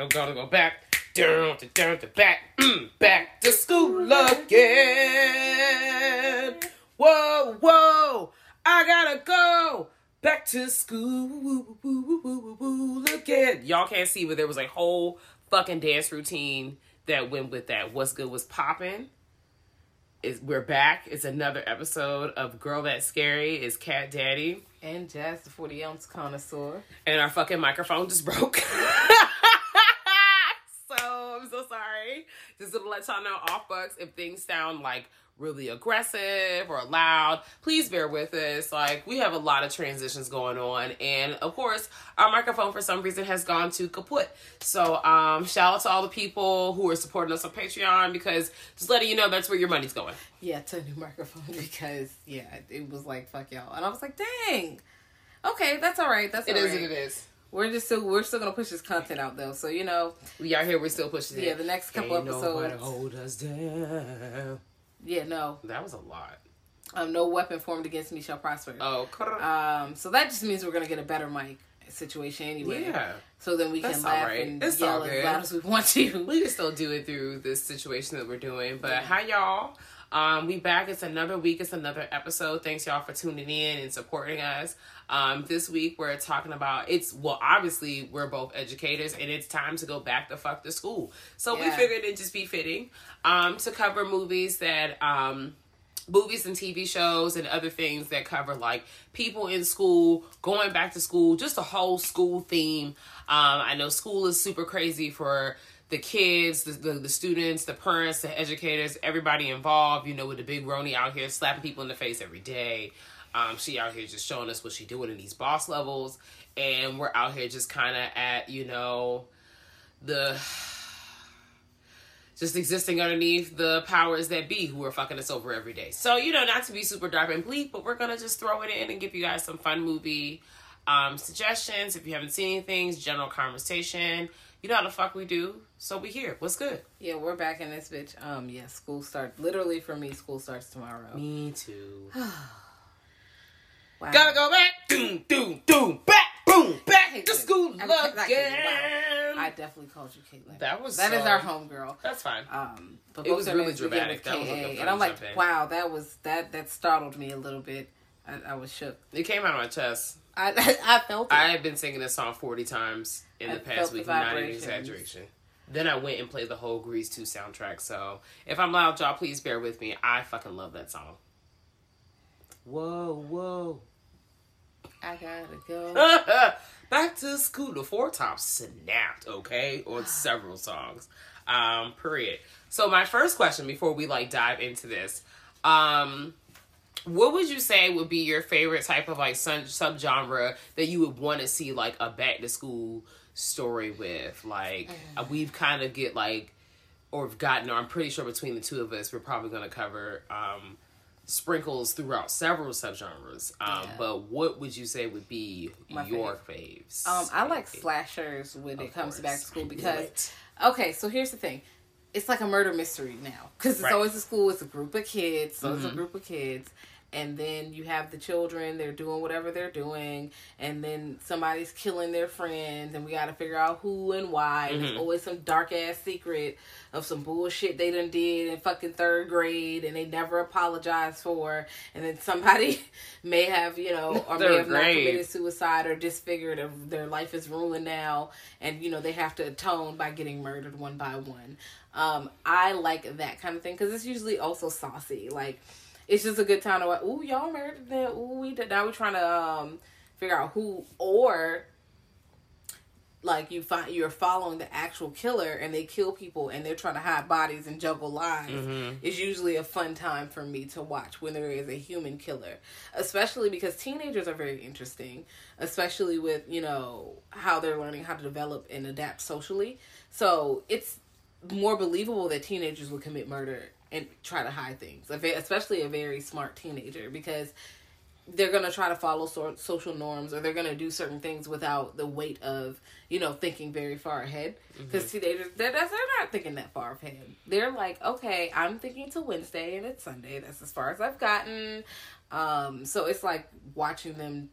I'm gonna go back, down to down to back, mm, back to school again. Whoa, whoa, I gotta go back to school again. Y'all can't see, but there was a whole fucking dance routine that went with that. What's good was popping is we're back. It's another episode of Girl That's Scary. Is Cat Daddy And Jazz, the 40 ounce connoisseur. and our fucking microphone just broke. so I'm so sorry. Just to let y'all know, off bucks if things sound like really aggressive or loud, please bear with us. Like we have a lot of transitions going on, and of course, our microphone for some reason has gone to kaput. So um, shout out to all the people who are supporting us on Patreon because just letting you know that's where your money's going. Yeah, to a new microphone because, yeah, it was like, fuck y'all. And I was like, dang. Okay, that's all right. That's It all is right. what it is. We're just still, we're still gonna push this content out though. So, you know, We out here. We're still pushing it. Yeah, the next couple Ain't nobody episodes- hold us down. Yeah, no. That was a lot. Um, no weapon formed against me shall prosper. Oh, Um, so that just means we're gonna get a better mic situation anyway. yeah. So then we That's can laugh right. and It's yell as good. loud as we want to. we can still do it through this situation that we're doing. But hi y'all. Um, we back. It's another week. It's another episode. Thanks y'all for tuning in and supporting us. Um, this week we're talking about it's well, obviously we're both educators and it's time to go back the fuck to school. So we figured it'd just be fitting um to cover movies that um movies and TV shows and other things that cover like people in school, going back to school, just a whole school theme. Um, I know school is super crazy for the kids, the, the, the students, the parents, the educators, everybody involved. You know, with the big Roni out here slapping people in the face every day. Um, she out here just showing us what she doing in these boss levels, and we're out here just kind of at you know the just existing underneath the powers that be who are fucking us over every day. So, you know, not to be super dark and bleak, but we're gonna just throw it in and give you guys some fun movie um, suggestions. If you haven't seen anything, general conversation. You know how the fuck we do. So we here. What's good? Yeah, we're back in this bitch. Um, yeah, school starts. Literally for me, school starts tomorrow. Me too. Wow. Gotta go back. Doom, doom, doom. Back, boom, back to school I'm- I'm not kidding. again. Wow. I definitely called you Caitlin. That was that is our homegirl. That's fine. Um, but It was really dramatic. That was like and I'm like, jump wow, that was that that startled me a little bit. I, I was shook. It came out of my chest. I I felt it. I have been singing this song 40 times in I the past the week, not an exaggeration. Then I went and played the whole Grease 2 soundtrack. So if I'm loud, y'all please bear with me. I fucking love that song. Whoa, whoa. I gotta go. Back to school. The four tops snapped, okay? On several songs. Um, period. So my first question before we like dive into this, um, what would you say would be your favorite type of like sub subgenre that you would want to see like a back to school story with? Like uh, we've kind of get like or have gotten or I'm pretty sure between the two of us we're probably going to cover um sprinkles throughout several subgenres. Um Yeah. but what would you say would be My your faves? Um, I like slashers when it comes to back to school because okay, so here's the thing. It's like a murder mystery now because it's Right. always a school. It's a group of kids, so it's a Mhm. group of kids, and then you have the children. They're doing whatever they're doing, and then somebody's killing their friends, and we got to figure out who and why. And Mhm. There's always some dark ass secret of some bullshit they done did in fucking third grade, and they never apologized for. And then somebody may have you know, or may have not committed suicide or disfigured or their life is ruined now and you know they have to atone by getting murdered one by one um i like that kind of thing because it's usually also saucy like it's just a good time to like ooh y'all murdered them ooh we did now we're trying to um figure out who or like you find you're following the actual killer and they kill people and they're trying to hide bodies and juggle lives. Mhm. is usually a fun time for me to watch when there is a human killer especially because teenagers are very interesting especially with you know how they're learning how to develop and adapt socially. So it's more believable that teenagers would commit murder and try to hide things. Especially a very smart teenager because they're gonna try to follow social norms or they're gonna do certain things without the weight of you know thinking very far ahead. Because teenagers they're, they're not thinking that far ahead. They're like okay i'm thinking to wednesday and it's sunday. That's as far as i've gotten. Um so it's like watching them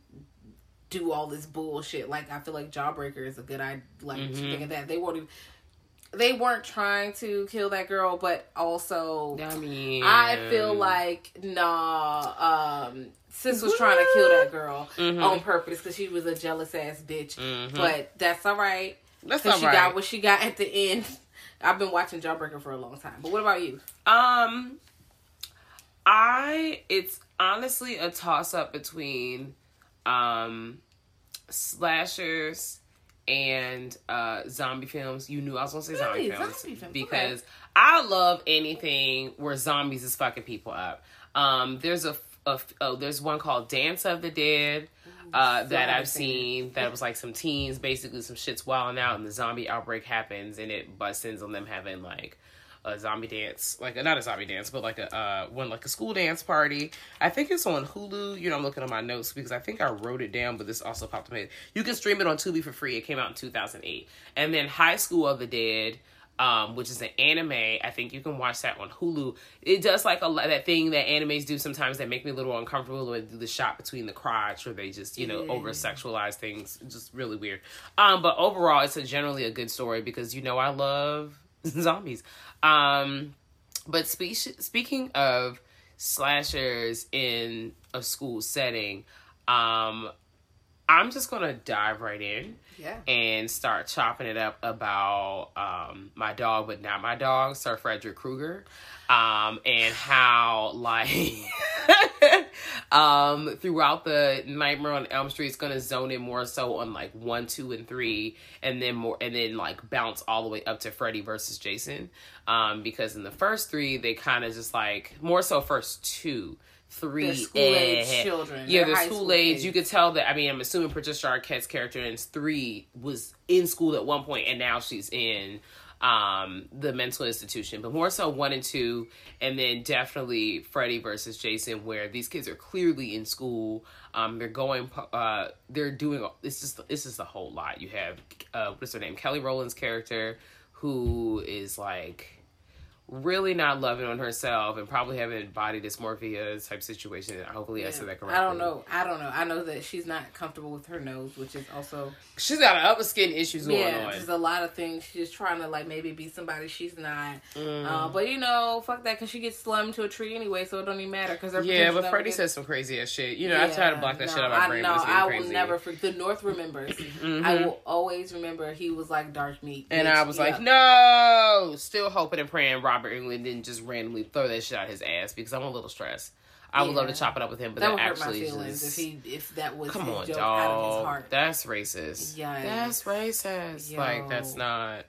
do all this bullshit. Like i feel like jawbreaker is a good idea like Mhm. think of that. They won't even they weren't trying to kill that girl but also I mean, I feel like nah. Um, sis was trying to kill that girl Mhm. on purpose because she was a jealous ass bitch. Mhm. But that's all right that's not she right. got what she got at the end. I've been watching Jawbreaker for a long time. But what about you? Um, I it's honestly a toss up between um slashers and uh zombie films. You knew I was gonna say zombie films Zombie films, because I love anything where zombies is fucking people up. Um, there's a, a oh, there's one called Dance of the Dead. Uh, that I've seen that was like some teens basically some shit's wilding out and the zombie outbreak happens and it busts on them having like a zombie dance, like not a zombie dance, but like a uh, one like a school dance party. I think it's on Hulu. You know, I'm looking at my notes because I think I wrote it down, but this also popped up. in my head. You can stream it on Tubi for free. It came out in 2008, and then High School of the Dead. Um, which is an anime. I think you can watch that on Hulu. It does like a that thing that animes do sometimes that make me a little uncomfortable when do the shot between the crotch or they just you know Yeah. over sexualize things. It's just really weird. Um, but overall, it's a generally a good story because you know I love zombies. Um, but spe- speaking of slashers in a school setting, um, I'm just gonna dive right in Yeah. and start chopping it up about um, my dog, but not my dog, Sir Frederick Krueger, um, and how like um, throughout the Nightmare on Elm Street, it's gonna zone in more so on like one, two, and three, and then more, and then like bounce all the way up to Freddy versus Jason, um, because in the first three they kind of just like more so first two. Three school-age eh, children. Yeah, they're school school age. You could tell that. I mean, I'm assuming Patricia Arquette's character in three was in school at one point, and now she's in um the mental institution. But more so one and two, and then definitely Freddy versus Jason, where these kids are clearly in school. Um, they're going. Uh, they're doing. It's just. It's just a whole lot. You have uh, what's her name? Kelly Rowland's character, who is like really not loving on herself and probably having body dysmorphia type situation. Hopefully, I said that correctly. I don't know. I don't know. I know that she's not comfortable with her nose, which is also She's got upper skin issues going yeah. on. There's a lot of things. She's just trying to like maybe be somebody she's not. Mm. Uh, but you know, fuck that, because she gets slammed to a tree anyway, so it don't even matter. Because Yeah, but Freddy says some crazy ass shit. You know, I try to block that shit out of my brain, No, but it's getting I crazy. Mm-hmm. will never. For, the North remembers. I will always remember he was like dark meat, and bitch. I was like, no, still hoping and praying Robert Englund didn't just randomly throw that shit out his ass because I'm a little stressed. I would love to chop it up with him, but that that, would hurt my feelings just if he if that was come on, joke out of his dog. heart. That's racist. Yikes. That's racist. Like that's not.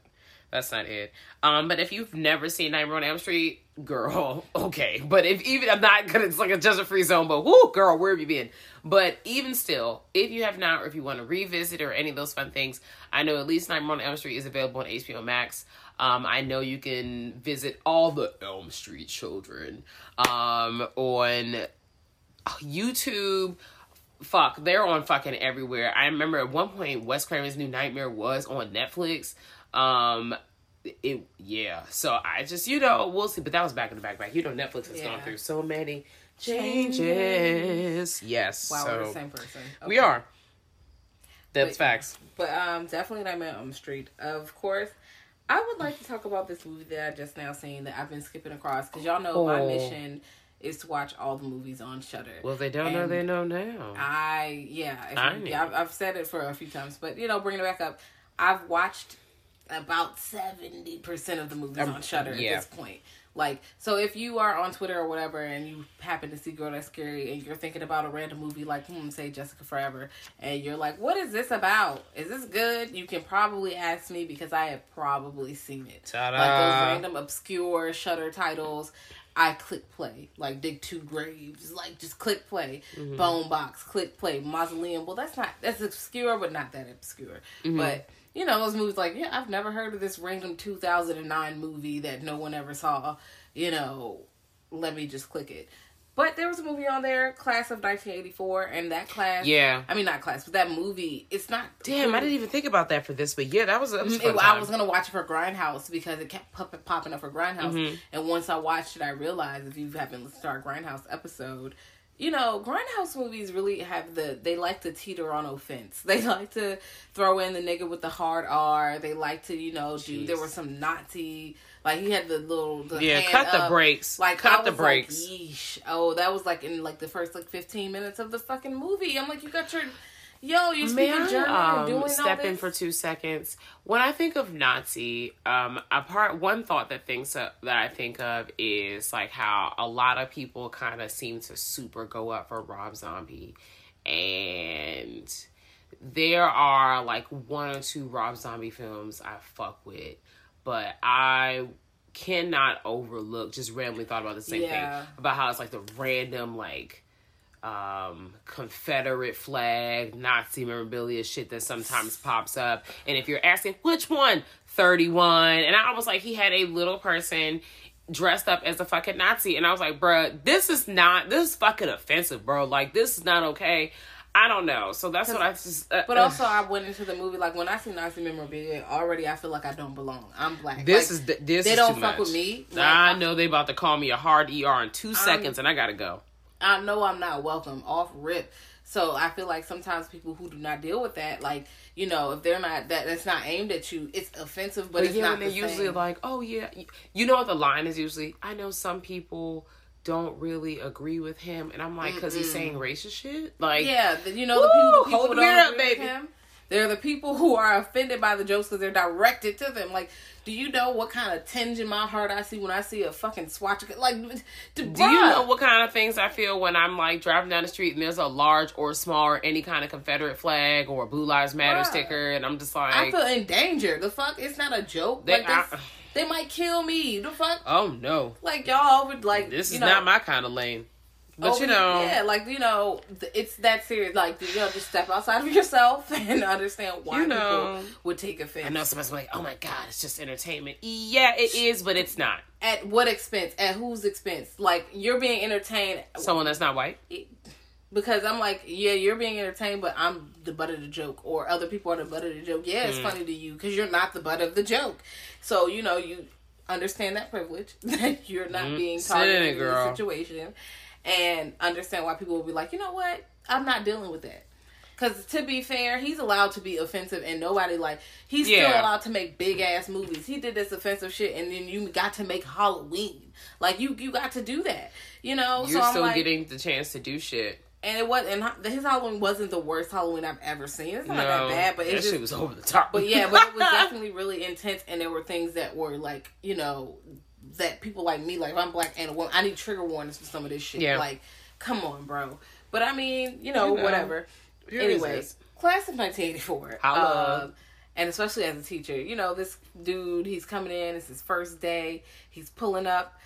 That's not it. Um, but if you've never seen Nightmare on Elm Street, girl, okay. But if even I'm not gonna, it's like a judgment free zone. But whoo, girl, where have you been? But even still, if you have not, or if you want to revisit or any of those fun things, I know at least Nightmare on Elm Street is available on HBO Max. Um, I know you can visit all the Elm Street children um, on YouTube. Fuck, they're on fucking everywhere. I remember at one point Wes Craven's New Nightmare was on Netflix. Um, it yeah. So I just you know we'll see. But that was back in the back back. You know Netflix has gone through so many changes. Yes. Wow, so we're the same person. we are. That's Wait. facts. But um, definitely Nightmare on Elm Street. Of course, I would like to talk about this movie that I just now seen that I've been skipping across because y'all know my Oh. mission is to watch all the movies on Shudder. Well, they don't know. They know now. I yeah, I you, yeah, I've, I've said it for a few times, but you know, bringing it back up, I've watched about seventy percent of the movies Um, on Shudder yeah. at this point. Like, so if you are on Twitter or whatever, and you happen to see Girl That's Scary, and you're thinking about a random movie like, hmm, say Jessica Forever, and you're like, what is this about? Is this good? You can probably ask me because I have probably seen it. Ta-da. Like those random obscure Shudder titles. I click play, like dig two graves, like just click play, Mm-hmm. bone box, click play, mausoleum. Well, that's not that's obscure, but not that obscure. Mm-hmm. But you know those movies, like yeah, I've never heard of this random two thousand and nine movie that no one ever saw. You know, let me just click it. But there was a movie on there, Class of 1984, and that class, Yeah. I mean not class, but that movie, it's not. Damn, I didn't even think about that for this, but yeah, that was. That was a It- I was gonna watch it for Grindhouse because it kept pop- popping up for Grindhouse, Mm-hmm. and once I watched it, I realized if you haven't listened to our Grindhouse episode, you know, Grindhouse movies really have the they like to teeter on offense. They like to throw in the nigga with the hard R. They like to, you know, do. There Jeez. were some Nazi. Like he had the little the Yeah, cut the brakes. Like Cut the brakes. Like. Oh, that was like in like the first like fifteen minutes of the fucking movie. I'm like, you got your, yo, you May speaking I, German um, doing step in for two seconds? When I think of Nazi, um, a part one thought that thinks of, that I think of is like how a lot of people kind of seem to super go up for Rob Zombie, and there are like one or two Rob Zombie films I fuck with, but I cannot overlook. Just randomly thought about the same Yeah. thing about how it's like the random like um confederate flag nazi memorabilia shit that sometimes pops up and if you're asking which one 31 and i was like he had a little person dressed up as a fucking nazi and i was like bruh this is not this is fucking offensive bro like this is not okay i don't know so that's what i just uh, But uh, also, I went into the movie like when I see Nazi memorabilia. Already, I feel like I don't belong. I'm black. this Like, is th- this they is don't fuck much. with me. Like, i I- know they about to call me a hard er in two seconds and i gotta go I know I'm not welcome off rip. So I feel like sometimes people who do not deal with that, like you know, if they're not that, that's not aimed at you. It's offensive, but, But it's yeah, not. when they're the usually same. like, "Oh yeah," you know what the line is usually. I know some people don't really agree with him, and I'm like, because he's saying racist shit. Like, Yeah, you know the people, the people hold who the mirror up, baby. him. They're the people who are offended by the jokes because they're directed to them. Like, do you know what kind of tinge in my heart I see when I see a fucking swatch? Like, Do you know what kind of things I feel when I'm like driving down the street and there's a large or small or any kind of Confederate flag or Blue Lives Matter Bruh. sticker, and I'm just like, I feel in danger. The fuck? It's not a joke. They- like, I- they might kill me. The fuck? oh no, Like y'all would like. this is know, not my kind of lane. But over- you know, yeah, like you know, it's that serious. Like you know, just step outside of yourself and understand why You know. people would take offense. I know somebody's like, oh my god, it's just entertainment. Yeah, it is, but it's not. At what expense? At whose expense? Like you're being entertained Someone that's not white. because I'm like, yeah, you're being entertained, but I'm the butt of the joke, or other people are the butt of the joke. Yeah, it's hmm. funny to you because you're not the butt of the joke. So you know, you understand that privilege that you're not mm-hmm. being in it, targeted in girl. situation, and understand why people will be like, you know what, I'm not dealing with that. Because to be fair, he's allowed to be offensive, and nobody like he's still allowed to make big ass movies. He did this offensive shit, and then you got to make Halloween. Like you, you got to do that. You know, You're so I'm still like, getting the chance to do shit. and it was, and his Halloween wasn't the worst Halloween I've ever seen. It's not no, that bad, but it shit was over the top. but yeah, but it was definitely really intense, and there were things that were like, you know, that people like me, like if I'm black and a woman, I need trigger warnings for some of this shit. Yeah. Like, come on, bro. But I mean, you know, You know. whatever. Here it Anyway, class of 1984. Holla. Um, and especially as a teacher, you know, this dude, he's coming in, it's his first day, he's pulling up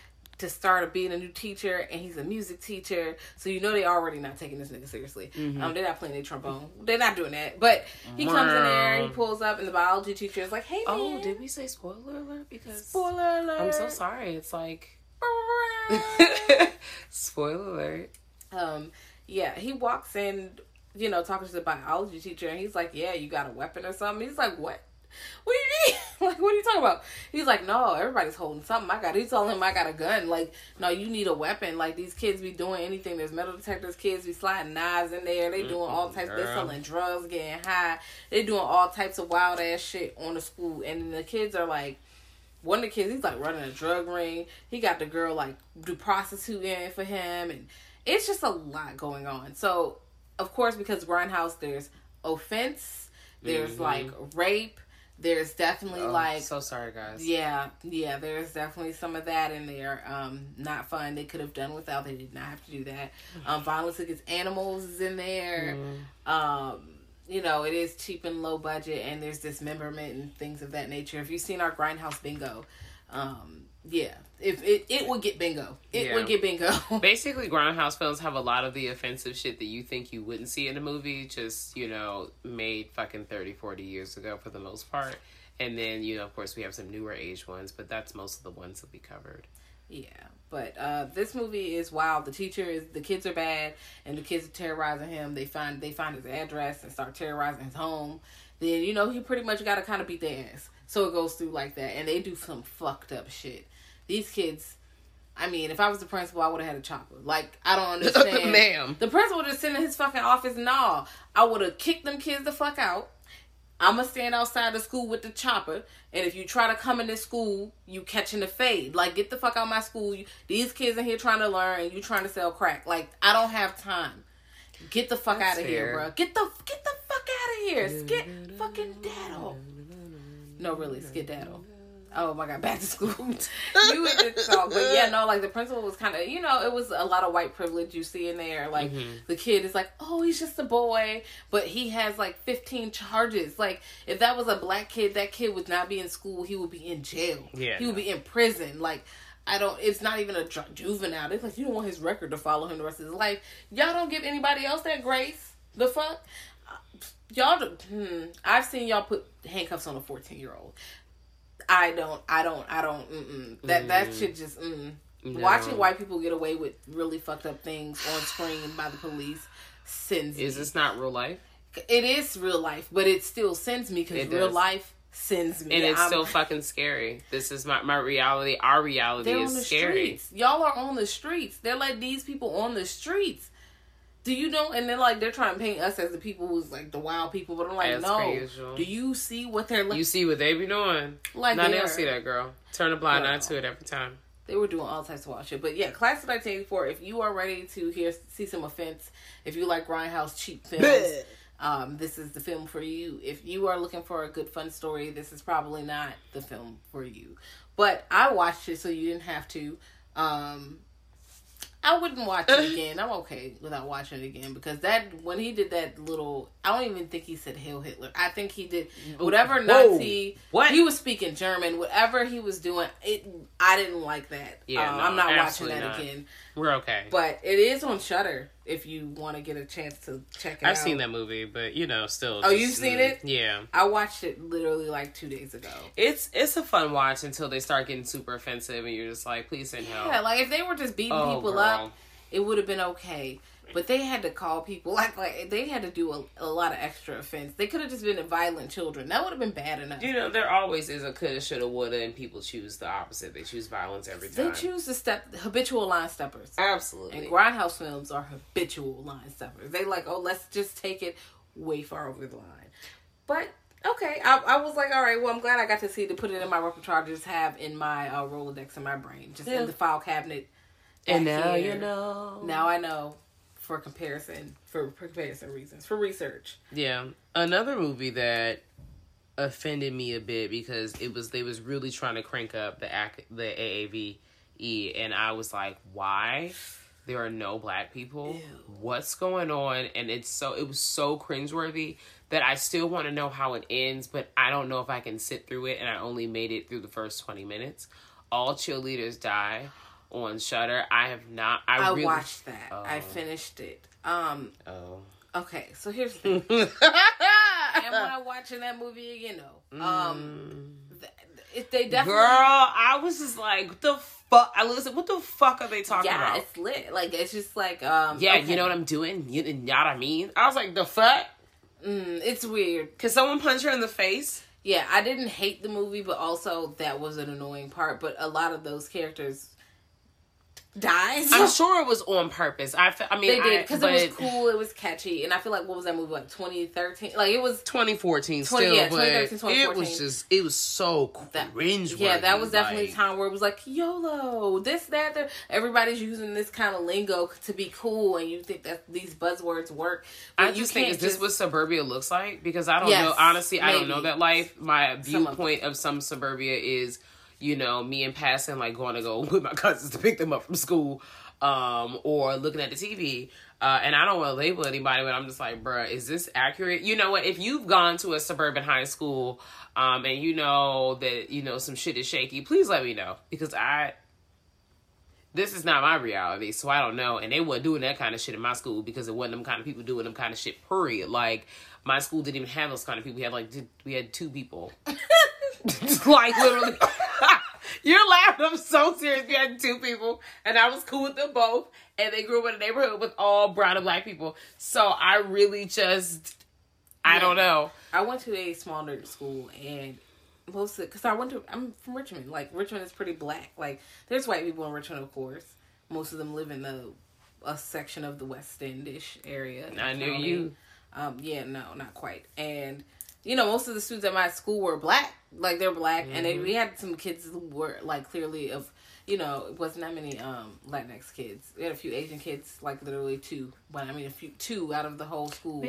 to start being a new teacher, and he's a music teacher, so you know they already not taking this nigga seriously. Mm-hmm. Um, they're not playing their trombone, they're not doing that. But he comes in there, he pulls up, and the biology teacher is like, "Hey, oh, man, did we say spoiler alert? Because spoiler alert!" I'm so sorry. It's like spoiler alert. um, yeah, he walks in, you know, talking to the biology teacher, and he's like, "Yeah, you got a weapon or something?" He's like, "What? What do you mean? like, what are you talking about?" He's like, "No, everybody's holding something. I got." He's telling him, "I got a gun." Like, no, you need a weapon. Like these kids be doing anything. There's metal detectors. Kids be sliding knives in there. They doing all types. They girl. selling drugs, getting high. They doing all types of wild ass shit on the school, and the kids are like one of the kids he's like running a drug ring he got the girl like do prostituting for him and it's just a lot going on so of course because grindhouse there's offense there's mm-hmm. like rape there's definitely. Oh, like so sorry, guys. yeah yeah there's definitely some of that in there um not fun. They could have done without. They did not have to do that. Um violence against animals is in there. Um you know it is cheap and low budget and there's dismemberment and things of that nature. If you've seen our grindhouse bingo? Um yeah if it it would get bingo it Yeah. would get bingo Basically, Grindhouse films have a lot of the offensive shit that you think you wouldn't see in a movie, just, you know, made fucking 30, 40 years ago for the most part. And then, you know, of course, we have some newer age ones, but that's most of the ones that we covered. Yeah, but uh, this movie is wild. The teacher is the kids are bad, and the kids are terrorizing him. They find they find his address and start terrorizing his home. Then you know he pretty much got to kind of beat their ass. So it goes through like that, and they do some fucked up shit. These kids. I mean, if I was the principal, I would have had a chopper. Like, I don't understand. Ma'am. The principal just sitting in his fucking office. and all. I would have kicked them kids the fuck out. I'm gonna stand outside the school with the chopper, and if you try to come in this school, you catching the fade. Like, get the fuck out of my school. You, these kids in here trying to learn, and you trying to sell crack. Like, I don't have time. Get the fuck That's out of here, bro. Get the get the fuck out of here. Skid fucking daddle. No, really, skedaddle. Oh my god, back to school. you would just talk, but yeah, no, like the principal was kind of, you know, it was a lot of white privilege you see in there. Like the kid is like, oh, he's just a boy, but he has like 15 charges. Like if that was a black kid, that kid would not be in school. He would be in jail. Yeah, he would be in prison. Like I don't. It's not even a ju- juvenile. It's like you don't want his record to follow him the rest of his life. Y'all don't give anybody else that grace. The fuck. Y'all, hmm, I've seen y'all put handcuffs on a fourteen year old. I don't, I don't, I don't. Mm-mm. That that shit just. Mm. No. Watching white people get away with really fucked up things on screen by the police sends Is me. this not real life? It is real life, but it still sends me because real does. life sends me. And it's I'm- still fucking scary. This is my, my reality. Our reality is the scary. streets. Y'all are on the streets. They're like these people on the streets. Do you know? And then like they're trying to paint us as the people who's like the wild people, but I'm like, As no. usual. Do you see what they're like? You see what they be doing. Like no, they they don't see that, girl. Turn a blind eye to it every time. They were doing all types of wild shit. But yeah, Class of 1984. If you are ready to hear see some offense, if you like grindhouse cheap films, um, this is the film for you. If you are looking for a good fun story, this is probably not the film for you. But I watched it so you didn't have to. Um, I wouldn't watch it again. I'm okay without watching it again because that when he did that little, I don't even think he said "Hail Hitler." I think he did whatever Nazi. What? he was speaking German? Whatever he was doing, it. I didn't like that. Yeah, Um, no, I'm not watching that not. again. We're okay. But it is on Shudder if you want to get a chance to check it out. I've seen that movie, but you know, still. Oh, just, you've seen mm, it? Yeah. I watched it literally like two days ago. It's it's a fun watch until they start getting super offensive, and you're just like, please send help. Yeah, like if they were just beating Oh, people girl. up, it would have been okay. But they had to call people like like they had to do a, a lot of extra offense. They could have just been violent children. That would have been bad enough. You know, there always is a coulda, shoulda, woulda, and people choose the opposite. They choose violence every time. They choose to step habitual line steppers. Absolutely. And grindhouse films are habitual line steppers. They like, oh, let's just take it way far over the line. But okay, I, I was like, all right, well, I'm glad I got to see to put it in my repertoire, to just have in my uh, Rolodex in my brain, just Yeah. in the file cabinet. and now here. you know. Now I know for comparison, for comparison reasons, for research. Yeah, another movie that offended me a bit because it was they was really trying to crank up the ac- the AAVE, and I was like, why? There are no black people. What's going on? And it's so it was so cringeworthy that I still want to know how it ends, but I don't know if I can sit through it. And I only made it through the first twenty minutes. All cheerleaders die on Shudder. I have not. I, I really, watched that. I Oh. finished it. Um. Oh. Okay, so here's the thing. Am I watching that movie again? No. Um. th- If they definitely. Girl, I was just like, what the fuck? I listen, what the fuck are they talking Yeah, about? it's lit. Like it's just like um. Yeah, okay. you know what I'm doing? You, you know what I mean? I was like, the fuck? Mm, it's weird. Can someone punch her in the face? Yeah, I didn't hate the movie, but also that was an annoying part. But a lot of those characters died. I'm sure it was on purpose. I, I mean, they did because it was cool. It was catchy, and I feel like what was that movie like 2013? Like it was 2014 20 still, yeah, but 2013, it was just, it was so that cringe. yeah, that was definitely a time where it was like YOLO, this, that, that. Everybody's using this kind of lingo to be cool, and you think that these buzzwords work. I just think is this just- what suburbia looks like? Because I don't Yes, know. Honestly, I don't know that life. My Some of viewpoint of some suburbia is, you know, me and passing like going to go with my cousins to pick them up from school, um, or looking at the TV. Uh, and I don't want to label anybody, but I'm just like, bruh, is this accurate? You know what? If you've gone to a suburban high school, um, and you know that you know some shit is shaky, please let me know because I this is not my reality, so I don't know. And they weren't doing that kind of shit in my school because it wasn't them kind of people doing them kind of shit. Period. Like my school didn't even have those kind of people. We had like we had two people. like literally, you're laughing. I'm so serious. We had two people, and I was cool with them both. And they grew up in a neighborhood with all brown and black people. So I really just, I don't know. I went to a small nerd school and most of because I went to I'm from Richmond. Like Richmond is pretty black. Like there's white people in Richmond, of course. Most of them live in the a section of the West Endish area. I knew County. you. Um, yeah, no, not quite. And you know, most of the students at my school were black. Like they're black, and they, we had some kids who were like clearly of. You know, it wasn't that many um Latinx kids. We had a few Asian kids, like literally two. But I mean, a few two out of the whole school.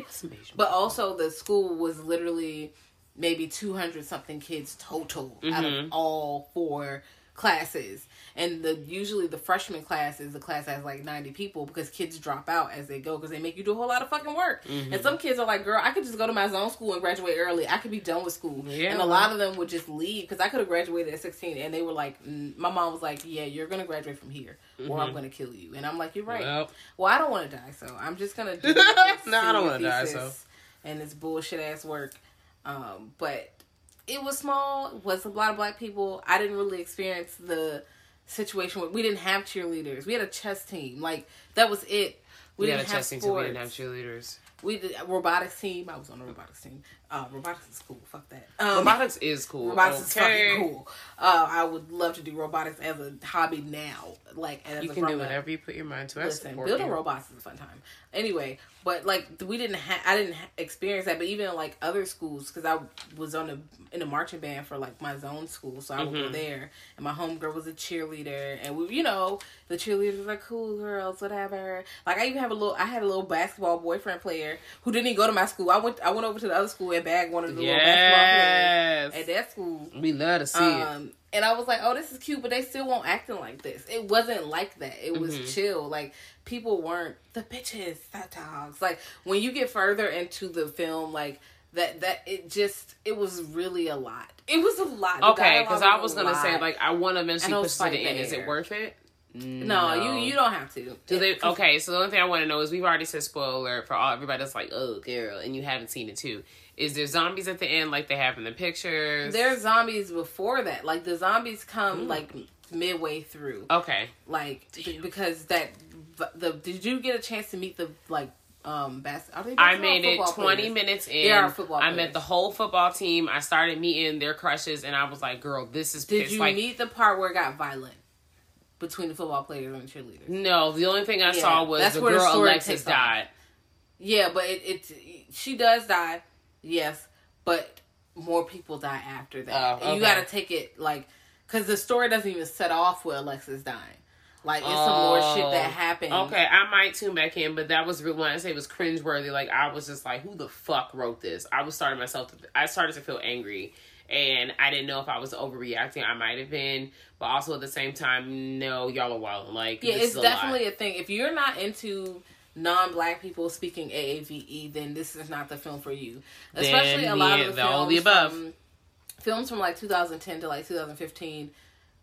But also, the school was literally maybe 200 something kids total out of all four classes. And the usually the freshman class is the class that has like 90 people because kids drop out as they go because they make you do a whole lot of fucking work. And some kids are like, girl, I could just go to my zone school and graduate early. I could be done with school. Yeah. And a lot of them would just leave because I could have graduated at 16 and they were like, my mom was like, yeah, you're going to graduate from here or I'm going to kill you. And I'm like, you're right. Well, Well, I don't want to die, so I'm just gonna do No, I this don't wanna die, so. and it's bullshit ass work. Um, but it was small. Was a lot of black people. I didn't really experience the situation where we didn't have cheerleaders. We had a chess team. Like that was it. we, had didn't a have testing too. We didn't have cheerleaders. We did a robotics team. I was on the robotics team. Uh, robotics is cool. Fuck that. Um, Robotics is cool. Robotics okay. is fucking cool. Uh, I would love to do robotics as a hobby now. Like as You a can do whatever you put your mind to. I Listen, building you. robots is a fun time. Anyway, but like we didn't have, I didn't ha- experience that. But even like other schools, because I was on the in a marching band for like my zone school, so I would Mm-hmm. go there, and my homegirl was a cheerleader, and we, you know, the cheerleaders are cool girls, whatever. Like I even have a little, I had a little basketball boyfriend player who didn't even go to my school. I went, I went over to the other school and bagged one of the little basketball players at that school. We love to see it. Um, and I was like, oh, this is cute, but they still won't acting like this. It wasn't like that. It was Mm-hmm. chill. Like people weren't the bitches, fat dogs. Like when you get further into the film, like that, that it just it was really a lot. It was a lot. Okay, because I was gonna say like I want to eventually put those it in. Is it worth it? no, you you don't have to. Do they? Okay, so the only thing I want to know is we've already said spoiler alert for all everybody that's like, oh girl, and you haven't seen it too. Is there zombies at the end like they have in the pictures? There's zombies before that. Like the zombies Mm. come like midway through. okay. like th- because that the did you get a chance to meet the like um bas- are they I made it 20 players? minutes in. They are football I met the whole football team. I started meeting their crushes, and I was like, "Girl, this is." Did it's you like, meet the part where it got violent between the football players and the cheerleaders? No, the only thing I Yeah, saw was that's the where girl story Alexis died. Yeah, but it, it she does die, yes, but more people die after that. Oh, And You got to take it like because the story doesn't even set off with Alexis dying. Like it's some more shit that oh. happened. Oh, Okay, I might tune back in, but that was real. When I say it was cringeworthy, like I was just like, "Who the fuck wrote this?" I was starting myself. To, I started to feel angry, and I didn't know if I was overreacting. I might have been, but also at the same time, no, y'all are wild. Like, Yeah, it's a lot. definitely a thing. If you're not into non-black people speaking AAVE, then this is not the film for you. Especially a lot yeah, of the the- all films the above. from films from like 2010 to like 2015,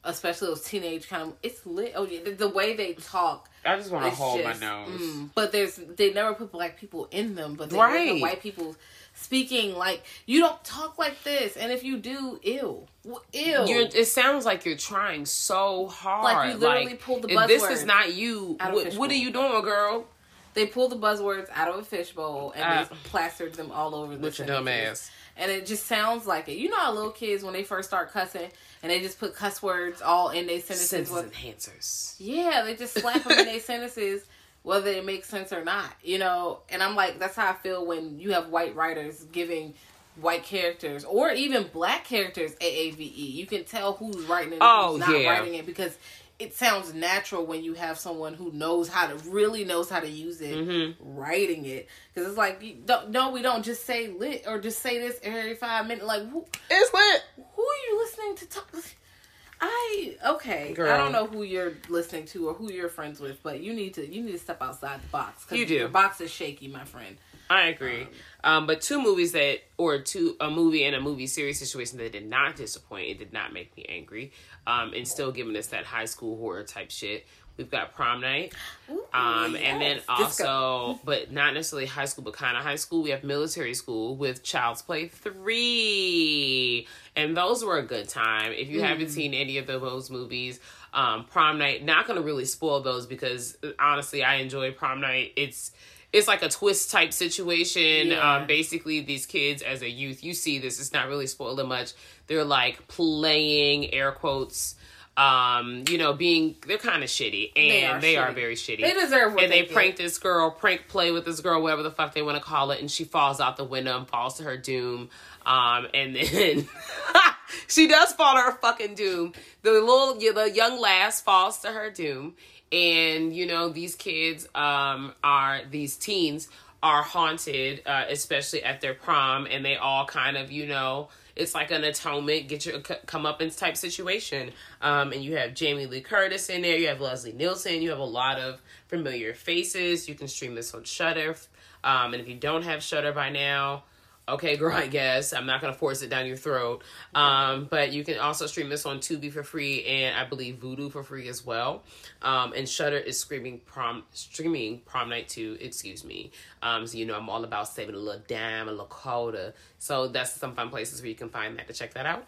especially those teenage kind of. It's lit. Oh yeah, the, the way they talk. I just want to hold just, my nose. mm, but there's they never put black people in them, but they Right. right. white people speaking like you don't talk like this, and if you do, ew. You're, it sounds like you're trying so hard. Like you literally pulled the if This is not you. What, what are you doing, girl? They pulled the buzzwords out of a fishbowl and Ah. they plastered them all over the With your dumb sentences. ass. And it just sounds like it. You know how little kids when they first start cussing and they just put cuss words all in their sentences. Sentence With, enhancers. yeah, they just slap them in their sentences, whether it makes sense or not. You know, and I'm like, that's how I feel when you have white writers giving white characters or even black characters AAVE. You can tell who's writing it and Oh, who's not yeah. writing it because it sounds natural when you have someone who knows how to really knows how to use it Mm-hmm. writing it because it's like don't, no we don't just say lit or just say this every five minutes like who, It's lit. who are you listening to talk I okay. Girl. I don't know who you're listening to or who you're friends with, but you need to you need to step outside the box. You do. Your box is shaky, my friend. I agree. Um, but two movies that, or two, a movie and a movie series situation that did not disappoint. It did not make me angry. Um, and still giving us that high school horror type shit. We've got prom night. Um, and then also, but not necessarily high school, but kind of high school. We have military school with Child's Play three, and those were a good time. If you haven't seen any of those movies, um, prom night. Not gonna really spoil those because honestly, I enjoy prom night. It's it's like a twist type situation. Yeah. Um, basically, these kids as a youth, you see this. It's not really spoiling much. They're like playing air quotes. Um, you know, being they're kind of shitty, and They they are are, very shitty. They deserve what and they, they prank this girl, prank play with this girl, whatever the fuck they want to call it, and she falls out the window and falls to her doom. Um, and then she does fall to her fucking doom. The little, the young lass falls to her doom, and you know these kids, um, are these teens are haunted, uh, especially at their prom, and they all kind of, you know. It's like an atonement, get your come up in type situation. Um, and you have Jamie Lee Curtis in there. You have Leslie Nielsen. You have a lot of familiar faces. You can stream this on Shudder. Um, and if you don't have Shudder by now, okay, girl, I guess I'm not gonna force it down your throat. Um, but you can also stream this on Tubi for free, and I believe Vudu for free as well. Um, and Shudder is streaming prom streaming Prom Night two. Excuse me. Um, so you know I'm all about saving a little dime, a little quarter. So that's some fun places where you can find that to check that out.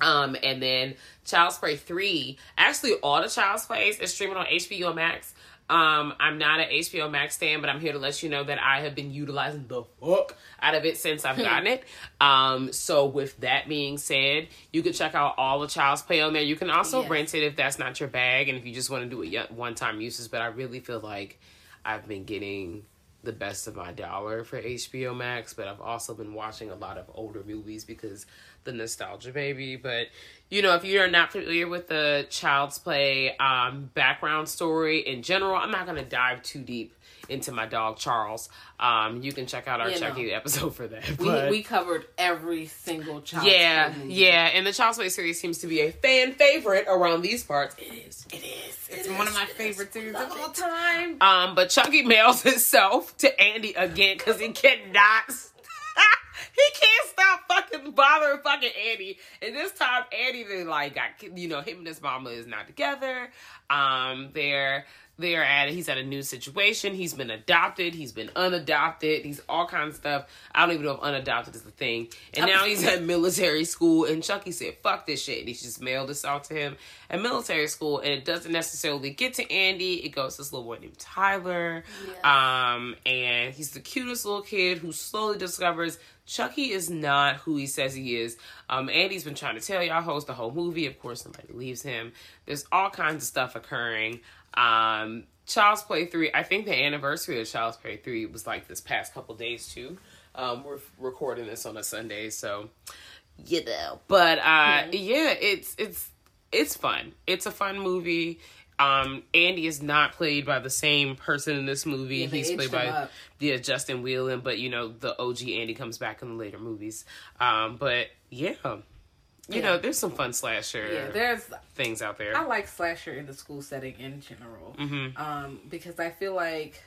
Um, and then Child's Play 3, actually all the Child's Plays is streaming on HBO Max. Um, I'm not an HBO Max fan, but I'm here to let you know that I have been utilizing the fuck out of it since I've gotten it. Um, so with that being said, you can check out all the Child's Play on there. You can also Yes. rent it if that's not your bag and if you just want to do it one time uses, but I really feel like I've been getting the best of my dollar for HBO Max, but I've also been watching a lot of older movies because the nostalgia baby. But you know, if you're not familiar with the Child's Play um, background story in general, I'm not gonna dive too deep into my dog Charles. Um, you can check out our Yeah, no. Chucky episode for that. We but- we covered every single child. yeah, yeah, and the Child's Play series seems to be a fan favorite around these parts. It is. It is. It's one of my favorite series of all time. Um, but Chucky mails itself to Andy again because he cannot. He can't stop fucking bothering fucking Andy. And this time, Andy then like got you know him and his mama is not together. Um, they're they are at he's at a new situation. He's been adopted. He's been unadopted. He's all kinds of stuff. I don't even know if unadopted is the thing. And now he's at military school. And Chucky said, "Fuck this shit." And he just mailed this out to him at military school. And it doesn't necessarily get to Andy. It goes to this little boy named Tyler. Um, and he's the cutest little kid who slowly discovers Chucky is not who he says he is. Um, Andy's been trying to tell y'all host the whole movie. Of course, somebody leaves him. There's all kinds of stuff occurring. Um, Child's Play 3, I think the anniversary of Child's Play 3 was like this past couple days too. Um, we're recording this on a Sunday, so you know. But uh, yeah, it's it's it's fun. It's a fun movie. Um, Andy is not played by the same person in this movie. Yeah, He's played by up. yeah Justin Whalin, but you know the OG Andy comes back in the later movies. Um, but yeah, you Yeah. know there's some fun slasher Yeah, there's things out there. I like slasher in the school setting in general. Mm-hmm. Um, because I feel like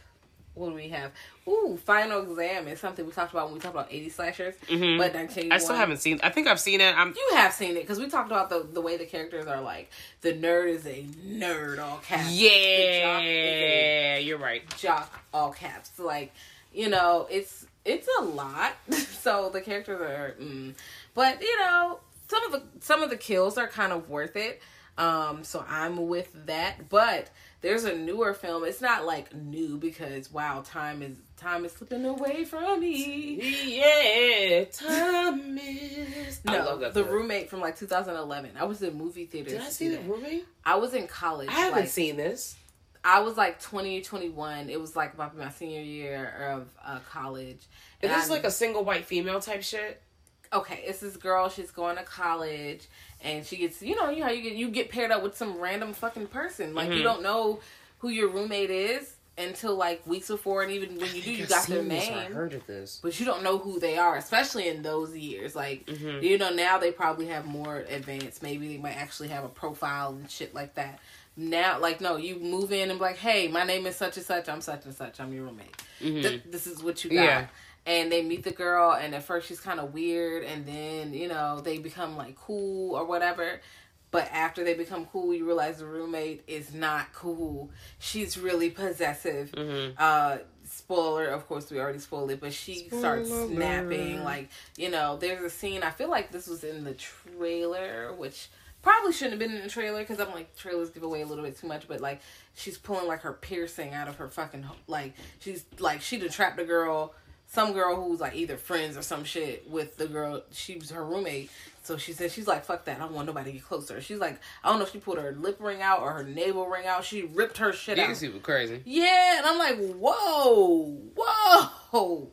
what do we have? Ooh, Final Exam is something we talked about when we talked about 80 slashers. Mhm. But 1981. I still haven't seen. I think I've seen it. I'm You have seen it because we talked about the the way the characters are like the nerd is a nerd all caps. The jock is a yeah, you're right. jock all caps. Like, you know, it's it's a lot. so the characters are, mm. but you know, some of the some of the kills are kind of worth it. Um, so I'm with that. But there's a newer film. It's not like new because wow, time is time is slipping away from me. Yeah, time is. No, the roommate from like 2011. I was in movie theaters. Did I see the movie? I was in college. I haven't like, seen this. I was like 20, 21. It was like about my senior year of uh, college. Is And this I- like a single white female type shit? Okay? It's this girl. She's going to college, and she gets you know you how you get you get paired up with some random fucking person. Like Mm-hmm. you don't know who your roommate is until like weeks before, and even when you do, you got their name. I heard of this. but you don't know who they are, especially in those years. Like, Mm-hmm. you know, now they probably have more advanced. Maybe they might actually have a profile and shit like that. Now, like, no, you move in and be like, hey, my name is such and such. I'm such and such. I'm your roommate. Th- this is what you got. Mm-hmm. Yeah. And they meet the girl, and at first she's kind of weird, and then, you know, they become like cool or whatever. But after they become cool, you realize the roommate is not cool. She's really possessive. Mm-hmm. Uh, spoiler, of course, we already spoiled it, but she starts snapping. Like, you know, there's a scene. I feel like this was in the trailer, which probably shouldn't have been in the trailer because I'm like, trailers give away a little bit too much. But like, she's pulling like her piercing out of her fucking like. She's like, she'd have trapped a girl. Some girl who's like either friends or some shit with the girl. She was her roommate, so she said she's like, "Fuck that! I don't want nobody to get closer." She's like, I don't know if she pulled her lip ring out or her navel ring out. She ripped her shit out. These people crazy. Yeah, and I'm like, whoa, whoa,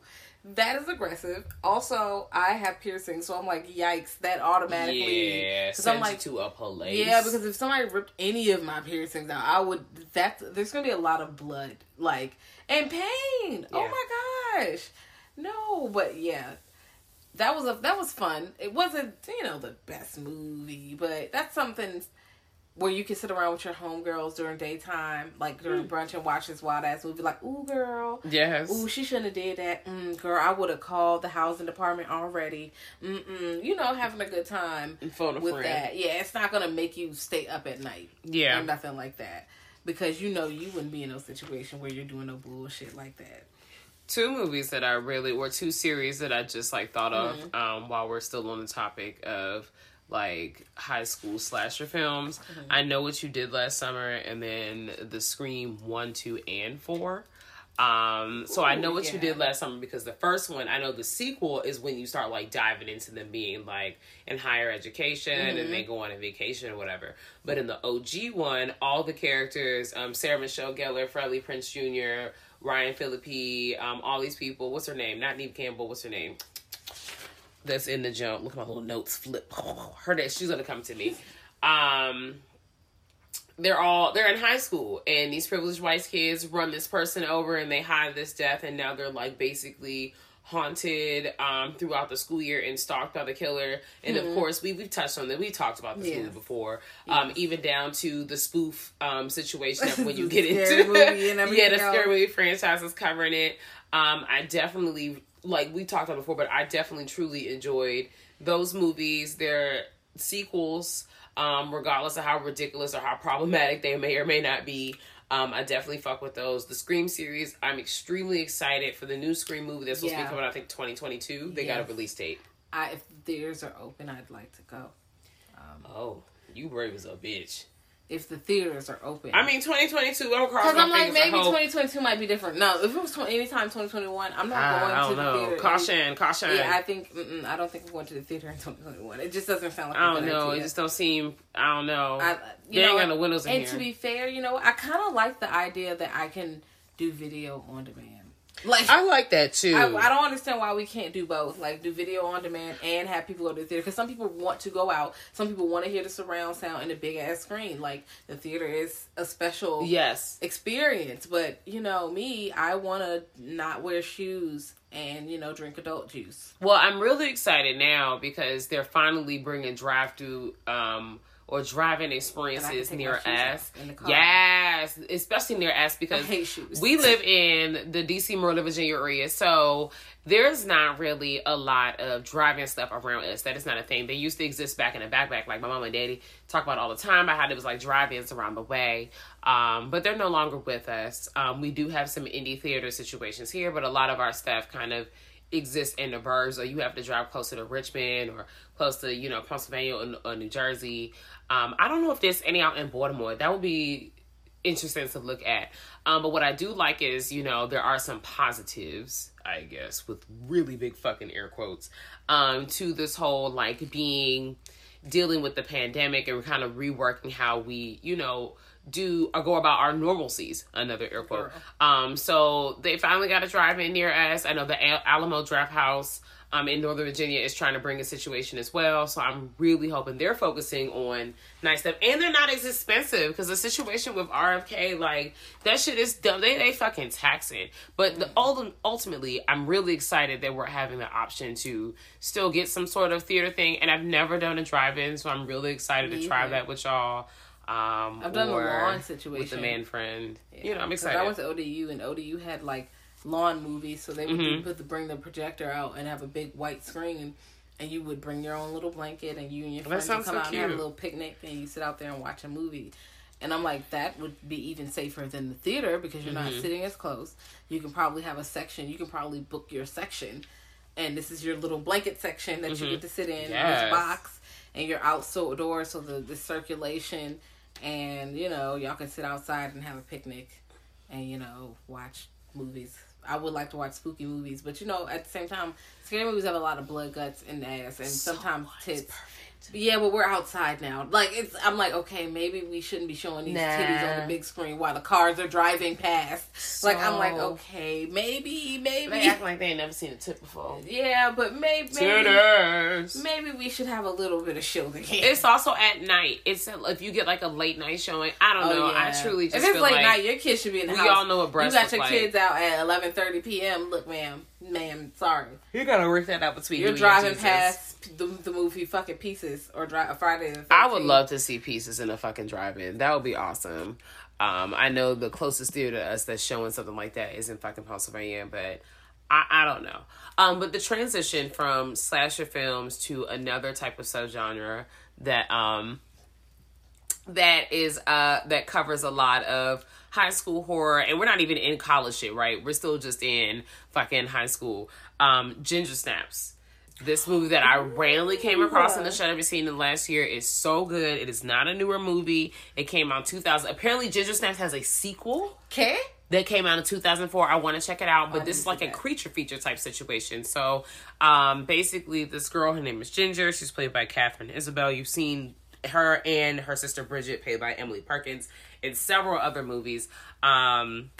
that is aggressive. Also, I have piercings, so I'm like, yikes, that automatically. Yeah, because I'm sends like, to a police. yeah, because if somebody ripped any of my piercings out, I would. That there's gonna be a lot of blood, like and pain. Oh my gosh, no, but yeah. That was a that was fun. It wasn't you know the best movie, but that's something where you can sit around with your homegirls during daytime, like during Hmm. brunch and watch this wild ass movie. Like, ooh, girl, yes. ooh, she shouldn't have did that. Mm, girl, I would have called the housing department already. Mm-mm. You know, having a good time with friend. that. Yeah, it's not gonna make you stay up at night Yeah. or nothing like that because you know you wouldn't be in no situation where you're doing no bullshit like that. Two movies that I really, or two series that I just like thought of Mm-hmm. um, while we're still on the topic of like high school slasher films. Mm-hmm. I know what you did last summer, and then the Scream one, two, and four. Um, so I know Ooh, what you did last summer because the first one, I know the sequel is when you start like diving into them being like in higher education Mm-hmm. and they go on a vacation or whatever. But in the OG one, all the characters, um, Sarah Michelle Gellar, Freddie Prinze Jr., Ryan Phillippe, um, all these people. What's her name? Not Neve Campbell. What's her name? That's in the jump. Look at my little notes flip. Her name. She's gonna come to me. Um, they're all they're in high school, and these privileged white kids run this person over, and they hide this death, and now they're like basically haunted um throughout the school year and stalked by the killer. And of course we we've touched on that. We talked about this Yeah. movie before. Um even down to the spoof um situation of when you get into movie and everything yeah the scary movie franchise is covering it. Um i definitely like we talked about before but i definitely truly enjoyed those movies. Their sequels um regardless of how ridiculous or how problematic they may or may not be Um, I definitely fuck with those. The Scream series, I'm extremely excited for the new Scream movie that's supposed to be coming out, I think 2022. They got a release date. I, if the theaters are open, I'd like to go. Oh, you brave as a bitch. If the theaters are open, I mean, 2022, I'm crossing because I'm like maybe 2022 might be different. No, if it was 20, anytime 2021, I'm not I, going I to don't the know. theater. Caution, caution. Yeah, I think I don't think I'm going to the theater in 2021. It just doesn't sound like. I don't know. idea. It just don't seem. I don't know. I, you They ain't got no windows in and here. to be fair, you know, I kind of like the idea that I can do video on demand. Like I like that too. I, I don't understand why we can't do both. Like do video on demand and have people go to the theater. Because some people want to go out. Some people want to hear the surround sound and the big ass screen. Like the theater is a special yes. experience. But you know me, I want to not wear shoes and you know drink adult juice. Well, I'm really excited now because they're finally bringing drive-through um, or driving experiences near us. in the car. Yes, especially near us because I hate shoes. we live in the DC, Maryland, Virginia area, so there's not really a lot of driving stuff around us. That is not a thing. They used to exist back in the backpack, like my mom and daddy talk about all the time about how there was like drive-ins around the way. Um, but they're no longer with us. Um, we do have some indie theater situations here, but a lot of our stuff kind of exists in the burbs, or you have to drive closer to Richmond or close to you know Pennsylvania or, or New Jersey. Um, I don't know if there's any out in Baltimore. That would be interesting to look at. Um, but what I do like is, you know, there are some positives, I guess, with really big fucking air quotes, um, to this whole like being dealing with the pandemic and kind of reworking how we, you know, do or go about our normalcies. Another air quote. Um, so they finally got a drive in near us. I know the Al- Alamo Drafthouse um, in Northern Virginia is trying to bring a situation as well. So I'm really hoping they're focusing on nice stuff, and they're not as expensive because the situation with RFK, like that shit is dumb. They they fucking taxing. But the ultim- ultimately, I'm really excited that we're having the option to still get some sort of theater thing. And I've never done a drive-in, so I'm really excited to try either. that with y'all. Um, I've done the or situation with a man friend. You know, I'm excited. I went to ODU and ODU had like lawn movies, so they would Mm-hmm. put the bring the projector out and have a big white screen, and you would bring your own little blanket, and you and your That friends would come so out and have a little picnic, and you sit out there and watch a movie. And I'm like, that would be even safer than the theater because you're Mm-hmm. not sitting as close. You can probably have a section. You can probably book your section, and this is your little blanket section that you get to sit in Mm-hmm. Yes. this box, and you're outdoors, so the the circulation, and you know y'all can sit outside and have a picnic, and you know watch movies. I would like to watch spooky movies, but you know at the same time, scary movies have a lot of blood, guts, and ass, and sometimes tits. Yeah, but we're outside now. Like it's, I'm like, okay, maybe we shouldn't be showing these titties on the big screen while the cars are driving past. like I'm like, okay, maybe, maybe. They act like they ain't never seen a tip before. yeah, but maybe, maybe, Titters. maybe we should have a little bit of shielding. It's also at night. It's if you get like a late night showing. I don't oh, know. I truly just Oh, if it's feel late like night, your kids should be in the we house. all know what breasts You got your like. kids out at eleven thirty p.m. Look, ma'am, ma'am, sorry, you gotta work that out between you're you and driving Jesus. past the, the movie fucking pieces or drive Friday the 13th. I would love to see pieces in a fucking drive-in. That would be awesome. Um, I know the closest theater to us that's showing something like that is in fucking Pennsylvania, but I, I don't know. Um, but the transition from slasher films to another type of subgenre that um that is uh that covers a lot of high school horror and we're not even in college shit, right? We're still just in fucking high school. Um, Ginger Snaps. This movie that I randomly came across in the and Seen in last year is so good. It is not a newer movie. It came out in 2000. Apparently, Ginger Snaps has a sequel Okay. that came out in 2004. I want to check it out, but this is like a creature feature type situation. So, um, basically, this girl, her name is Ginger. She's played by Katharine Isabelle. You've seen her and her sister Bridget, played by Emily Perkins, in several other movies. Um,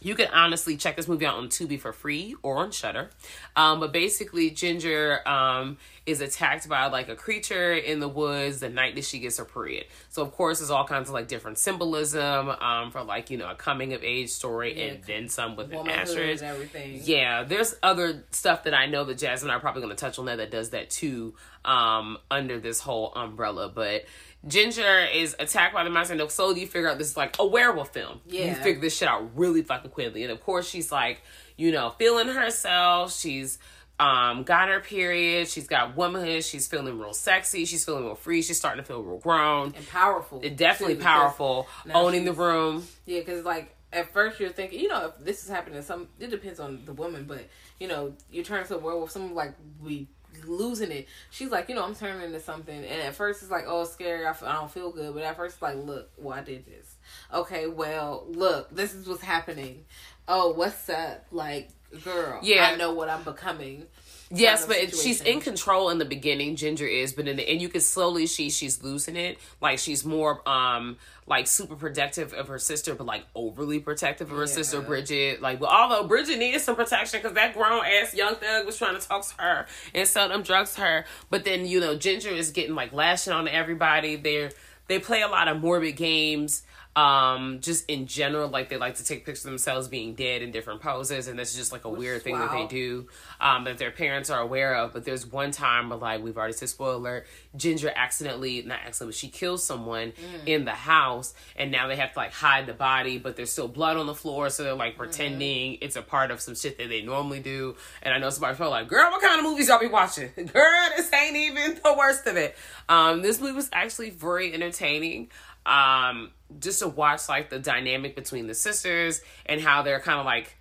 you can honestly check this movie out on Tubi for free or on Shudder. Um, but basically, Ginger um, is attacked by like a creature in the woods the night that she gets her period. So of course, there's all kinds of like different symbolism um, for like you know a coming of age story and then some with an asterisk. everything. Yeah, there's other stuff that I know that Jasmine and I are probably going to touch on that that does that too um, under this whole umbrella. But Ginger is attacked by the monster, and so you figure out this is like a werewolf film. Yeah. You figure this shit out really fucking quickly. And of course, she's like, you know, feeling herself. She's um got her period. She's got womanhood. She's feeling real sexy. She's feeling real free. She's starting to feel real grown. and powerful. It definitely powerful. Owning the room. Yeah, because like at first you're thinking, you know, if this is happening, some it depends on the woman, but you know, you turn into a werewolf. Someone like we losing it. She's like, you know, I'm turning into something, and at first it's like, oh, scary. I, f- I don't feel good, but at first it's like, look, well, I did this. Okay, well, look, this is what's happening. Oh, what's up, like, girl? Yeah. I know what I'm becoming. Yes, but it, she's in control in the beginning. Ginger is, but in the end, you can slowly see she's losing it. Like she's more um like super protective of her sister, but like overly protective of her sister Bridget. Like, well, although Bridget needed some protection because that grown ass young thug was trying to talk to her and sell them drugs to her. But then you know Ginger is getting like lashing on everybody. They're they play a lot of morbid games um just in general like they like to take pictures of themselves being dead in different poses and that's just like a weird thing that they do um that their parents are aware of. But there's one time where like we've already said spoiler alert ginger accidentally not accidentally but she kills someone in the house and now they have to like hide the body but there's still blood on the floor so they're like pretending it's a part of some shit that they normally do. And i know somebody felt like girl what kind of movies y'all be watching? Girl this ain't even the worst of it. Um this movie was actually very entertaining. Um just to watch like the dynamic between the sisters and how they're kind of like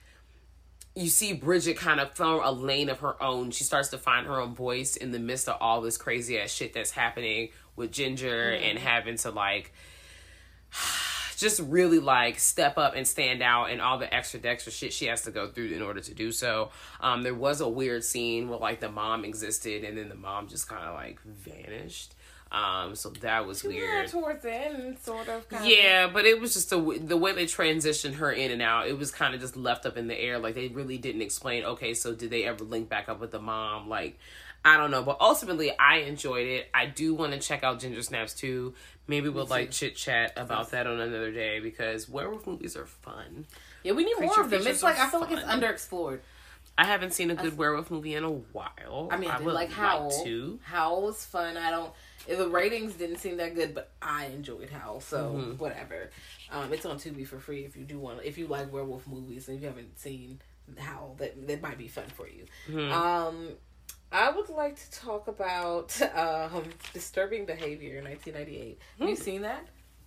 you see Bridget kind of form a lane of her own. She starts to find her own voice in the midst of all this crazy ass shit that's happening with Ginger and having to like just really like step up and stand out and all the extra extra shit she has to go through in order to do so. Um, there was a weird scene where like the mom existed and then the mom just kind of like vanished. Um, so that was Yeah, weird. towards the end, sort of. Kind Yeah, but it was just the the way they transitioned her in and out. It was kind of just left up in the air. Like they really didn't explain. Okay, so did they ever link back up with the mom? Like I don't know, but ultimately I enjoyed it. I do want to check out Ginger Snaps too. Maybe we'll like chit chat about that on another day because werewolf movies are fun. Yeah, we need more of them. It's like I feel like it's underexplored. I haven't seen a good werewolf movie in a while. I mean, I, did would like Howl. to. Howl was fun. I don't. The ratings didn't seem that good, but I enjoyed Howl. So Mm-hmm. whatever. Um, it's on Tubi for free if you do want. If you like werewolf movies and you haven't seen Howl, that that might be fun for you. Mm-hmm. Um, I would like to talk about um, disturbing behavior in 1998. Have you seen that?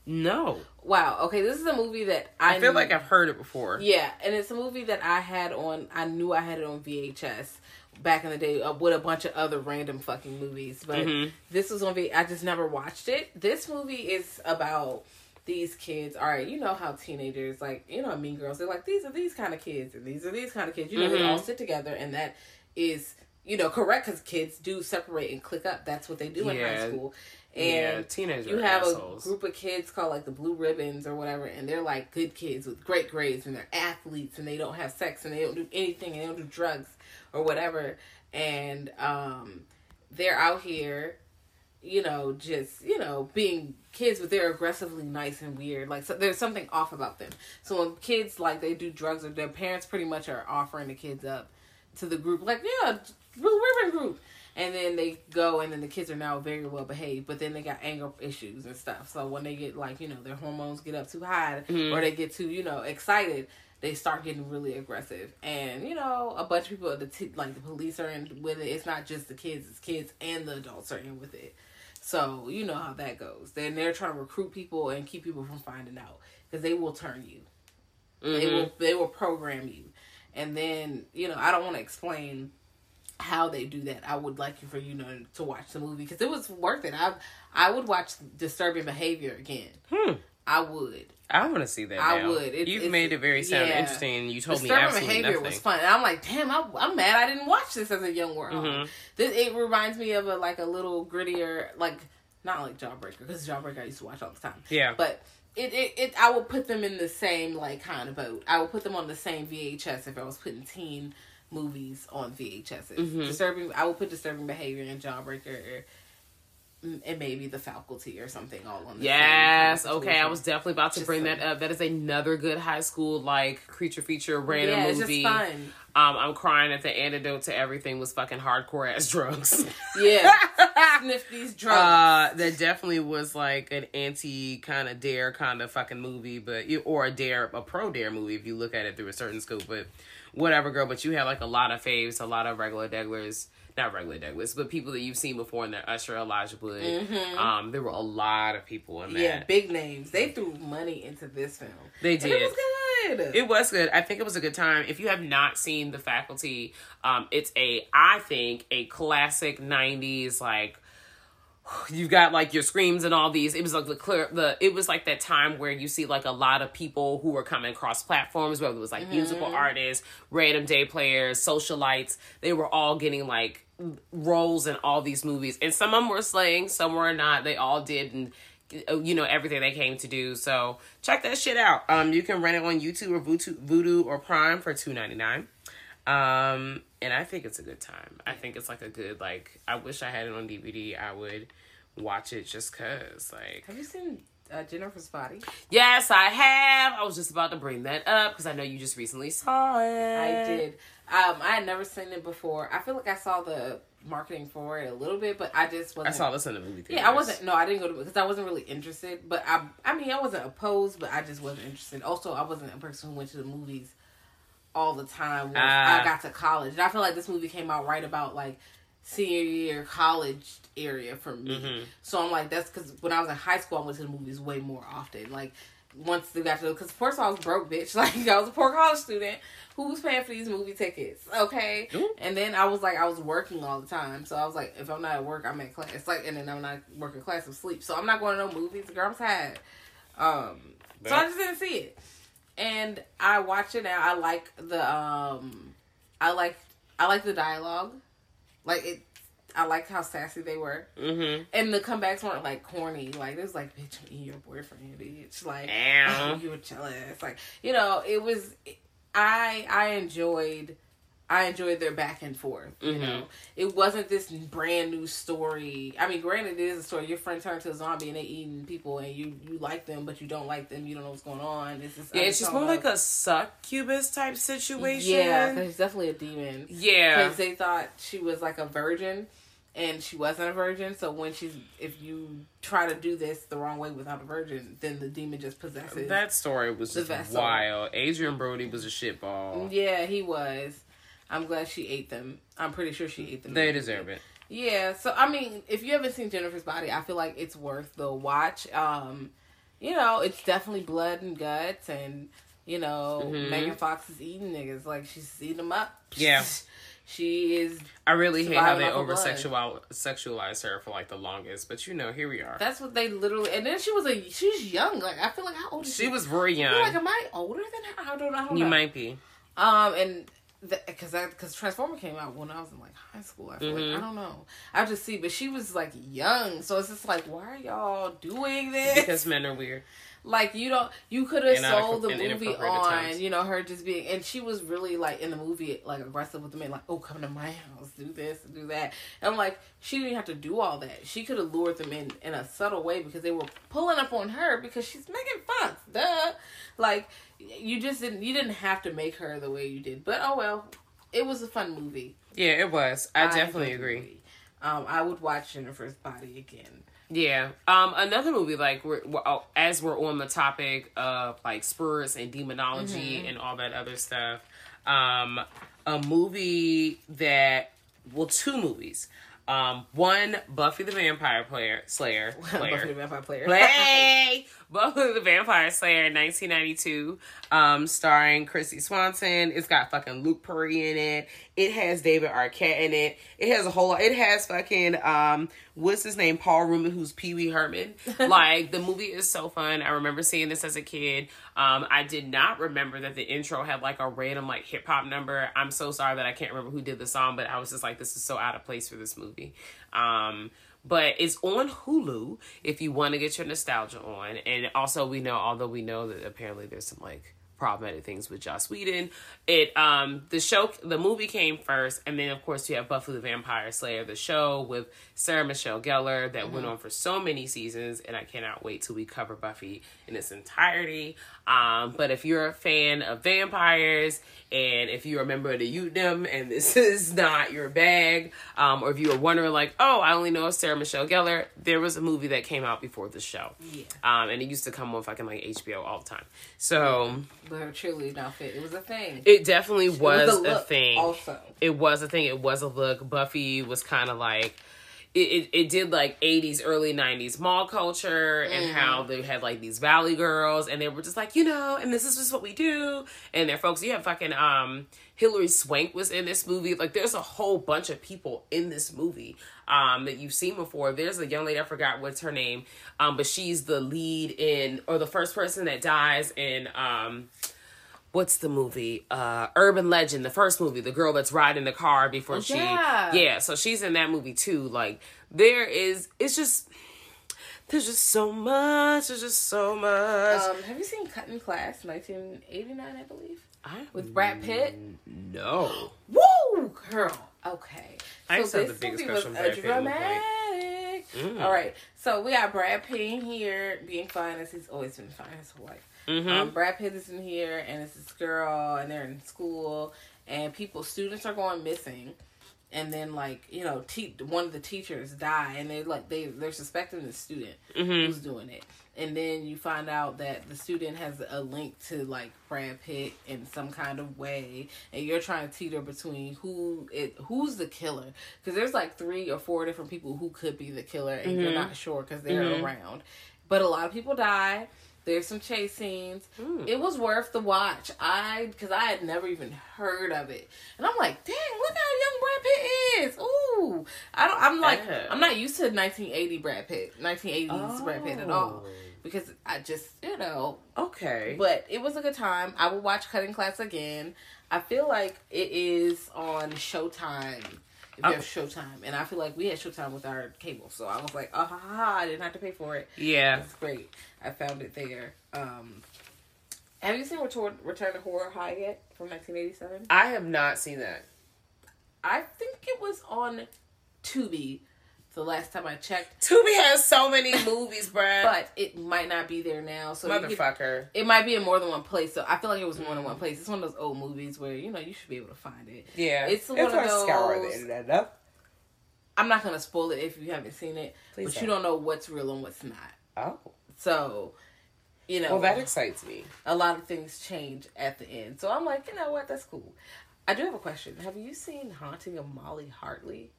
No, Wow. Okay, this is a movie that I, I feel knew- like I've heard it before. Yeah, and it's a movie that I had on. I knew I had it on VHS back in the day uh, with a bunch of other random fucking movies, but Mm-hmm. this was be—I just never watched it. This movie is about these kids. All right, you know how teenagers like you know Mean Girls. They're like these are these kind of kids and these are these kind of kids. You know they Mm-hmm. all sit together and that is you know correct because kids do separate and click up. That's what they do in high school. Yeah, And teenagers you have assholes. a group of kids called like the Blue Ribbons or whatever, and they're like good kids with great grades, and they're athletes, and they don't have sex, and they don't do anything, and they don't do drugs or whatever, and um, they're out here, you know, just you know being kids, but they're aggressively nice and weird. Like so there's something off about them. So when kids like they do drugs, or their parents pretty much are offering the kids up to the group, like yeah, Blue Ribbon group. And then they go, and then the kids are now very well behaved, but then they got anger issues and stuff. So when they get like you know their hormones get up too high, or they get too you know excited, they start getting really aggressive. And you know a bunch of people, the t- like the police are in with it. It's not just the kids; it's kids and the adults are in with it. So you know how that goes. Then they're trying to recruit people and keep people from finding out because they will turn you. They mm-hmm. will they will program you, and then you know I don't want to explain how they do that. I would like you for you know to watch the movie because it was worth it. I I would watch Disturbing Behavior again. Hmm. I would. I want to see that. I now. would. It- You've made it very sound yeah. interesting. and You told me Disturbing absolutely Behavior nothing. was fun. And I'm like, damn, I, I'm mad I didn't watch this as a young girl. Mm-hmm. This it reminds me of a like a little grittier, like not like Jawbreaker because Jawbreaker I used to watch all the time. Yeah. but. It, it, it I would put them in the same like kind of boat. I would put them on the same VHS if I was putting teen movies on VHS. Mm-hmm. Disturbing I would put disturbing behavior and Jawbreaker or, and maybe the faculty or something all on the Yes. same kind of Okay. I was definitely about to Just bring that up. That is another good high school like creature feature random yeah, it's movie. just fun. Um, I'm crying that the antidote to everything was fucking hardcore ass drugs. Yeah, sniff these drugs. Uh, that definitely was like an anti kind of dare kind of fucking movie, but or a dare a pro dare movie if you look at it through a certain scope. But whatever, girl. But you had like a lot of faves, a lot of regular deglers. Not regular deglers, but people that you've seen before in there. Usher, Elijah Wood. Um, there were a lot of people in that. Yeah, big names. They threw money into this film. They And did. it was good. It was good. I think it was a good time. If you have not seen The Faculty, um, it's a I think a classic '90s like. You've got like your screams and all these. It was like the clear the. It was like that time where you see like a lot of people who were coming across platforms, whether it was like musical artists, random day players, socialites. They were all getting like roles in all these movies, and some of them were slaying, some were not. They all did, and you know everything they came to do. So check that shit out. Um, you can rent it on YouTube or Vudu, Voodoo or Prime for two ninety nine. Um, and I think it's a good time. I think it's like a good like. I wish I had it on DVD. I would watch it just cause like. Have you seen uh, Jennifer's Body? Yes, I have. I was just about to bring that up because I know you just recently saw it. I did. Um, I had never seen it before. I feel like I saw the marketing for it a little bit, but I just wasn't. I saw this in the movie theater. Yeah, I wasn't. No, I didn't go to because I wasn't really interested. But I, I mean, I wasn't opposed, but I just wasn't interested. Also, I wasn't a person who went to the movies all the time once Ah. I got to college. And I feel like this movie came out right about like senior year college area for me. Mm-hmm. So I'm like, that's because when I was in high school, I went to the movies way more often. Like once they got to, because first of all, I was broke, bitch. Like I was a poor college student who was paying for these movie tickets. Okay, Ooh. and then I was like, I was working all the time, so I was like, if I'm not at work, I'm at class. It's like, and then I'm not working class, I'm sleep. So I'm not going to no movies. Girl, I'm tired. Um, so I just didn't see it, and I watch it now. I like the um, I like I like the dialogue, like it. I liked how sassy they were, Mm-hmm. and the comebacks weren't like corny. Like it was like, bitch, I'm your boyfriend, bitch. Like, oh, you were jealous. Like, you know, it was. I I enjoyed. I enjoyed their back and forth. You Mhm. know, it wasn't this brand new story. I mean, granted, it is a story. Your friend turned to a zombie and they eating people, and you you like them, but you don't like them. You don't know what's going on. It's just Yeah, it's just more like a succubus type situation. yeah. 'cause It's definitely a demon. Yeah. because they thought she was like a virgin and she wasn't a virgin so when she's if you try to do this the wrong way without a virgin then the demon just possesses That story was just vessel. wild. Adrian Brody was a shitball. yeah he was i'm glad she ate them i'm pretty sure she ate them They deserve it. yeah so i mean if you haven't seen jennifer's body i feel like it's worth the watch um you know it's definitely blood and guts and you know Mhm. megan fox is eating niggas like she's eating them up Yeah. she is I really hate how they over blood. sexual sexualized her for like the longest, but you know, here we are. That's what they literally. And then she was a. She's young. Like I feel like how old is she? She was very feel like am I older than her? I don't know. I don't You know. might be. Um, and because because Transformer came out when I was in like high school. I feel Mhm. like I don't know. I have to see, but she was like young, so it's just like, why are y'all doing this? Because men are weird. Like you don't you could have sold the movie on times. you know her just being and she was really like in the movie like aggressive with the men like oh come to my house do this do that. And i'm like she didn't have to do all that. She could have lured them in in a subtle way because they were pulling up on her because she's Megan Fox duh. Like you just didn't you didn't have to make her the way you did. But oh well it was a fun movie. Yeah, it was. I, definitely agree. um i would watch jennifer's body again Yeah. Um. Another movie, like we're, we're oh, as we're on the topic of like spirits and demonology Mm-hmm. and all that other stuff. Um, a movie that well, two movies. Um, one Buffy the Vampire Player Slayer Buffy the Vampire Player Play Buffy the Vampire Slayer, 1992, um, starring Kristy Swanson. It's got fucking Luke Perry in it. It has David Arquette in it. It has a whole lot. It has fucking um, what's his name? Paul Reubens, who's Pee Wee Herman. like the movie is so fun. I remember seeing this as a kid. Um, I did not remember that the intro had like a random like hip hop number. I'm so sorry that I can't remember who did the song, but I was just like, this is so out of place for this movie. Um, but it's on Hulu if you want to get your nostalgia on. And also, we know, although we know that apparently there's some like problematic things with Joss Whedon. It um the show the movie came first, and then of course you have Buffy the Vampire Slayer, the show with Sarah Michelle Gellar that went on for so many seasons, and I cannot wait till we cover Buffy in its entirety. Um, but if you're a fan of vampires, and if you're a member of the Utnam, and this is not your bag, um, or if you were wondering like, oh, I only know Sarah Michelle Gellar, there was a movie that came out before the show. Yeah. Um, and it used to come on fucking like HBO all the time. So But her cheerleading outfit. It was a thing. It definitely It was, a a, thing. Also, It was a thing. It was a look. Buffy was kind of like. It, it, it did like 80s early 90s mall culture and how they had like these valley girls and they were just like you know and this is just what we do. And they're folks you have fucking um Hilary Swank was in this movie. Like there's a whole bunch of people in this movie um that you've seen before. There's a young lady I forgot what's her name um but she's the lead in or the first person that dies in um what's the movie? Uh Urban Legend, the first movie, the girl that's riding the car before she yeah. Yeah, so she's in that movie too. Like there is it's just there's just so much, there's just so much. um, have you seen Cutting Class, 1989, I believe, I with Brad Pitt? no. Woo, girl. Okay. I So used to have this the biggest movie was a Brad Pitt at one dramatic. Mm. All right. So we got Brad Pitt here being fine as he's always been fine his whole life. Mm-hmm. Um, Brad Pitt is in here and it's this girl and they're in school and people students are going missing. And then like you know, te- one of the teachers die, and they like they they're suspecting the student Mm-hmm. who's doing it, and then you find out that the student has a link to like Brad Pitt in some kind of way, and you're trying to teeter between who it who's the killer because there's like three or four different people who could be the killer, and you're not sure because they're around. But a lot of people die. There's some chase scenes. Hmm. It was worth the watch. I because I had never even heard of it, and I'm like, dang, look how young Brad Pitt is. Ooh, I don't. I'm like, Yeah. I'm not used to 1980 Brad Pitt, 1980s Brad Pitt at all, Oh. because I just you know. Okay. But it was a good time. I will watch Cutting Class again. I feel like it is on Showtime. If you Okay. have Showtime, and I feel like we had Showtime with our cable, so I was like, ah, ha, ha, ha, I didn't have to pay for it. yeah. That's great. I found it there. Um, have you seen Return, Return to Horror High yet from 1987? I have not seen that. I think it was on Tubi the last time I checked, Tubi has so many movies, bruh. but it might not be there now. So you could- Motherfucker. it might be in more than one place. So I feel like it was more than one mm. place. It's one of those old movies where you know you should be able to find it. Yeah. It's one of like scour those- the internet up. I'm not gonna spoil it if you haven't seen it, Please but you don't. don't know what's real and what's not. Oh. So, you know, Well, that excites me. a lot of things change at the end. So I'm like, you know what? That's cool. I do have a question. Have you seen Haunting of Molly Hartley?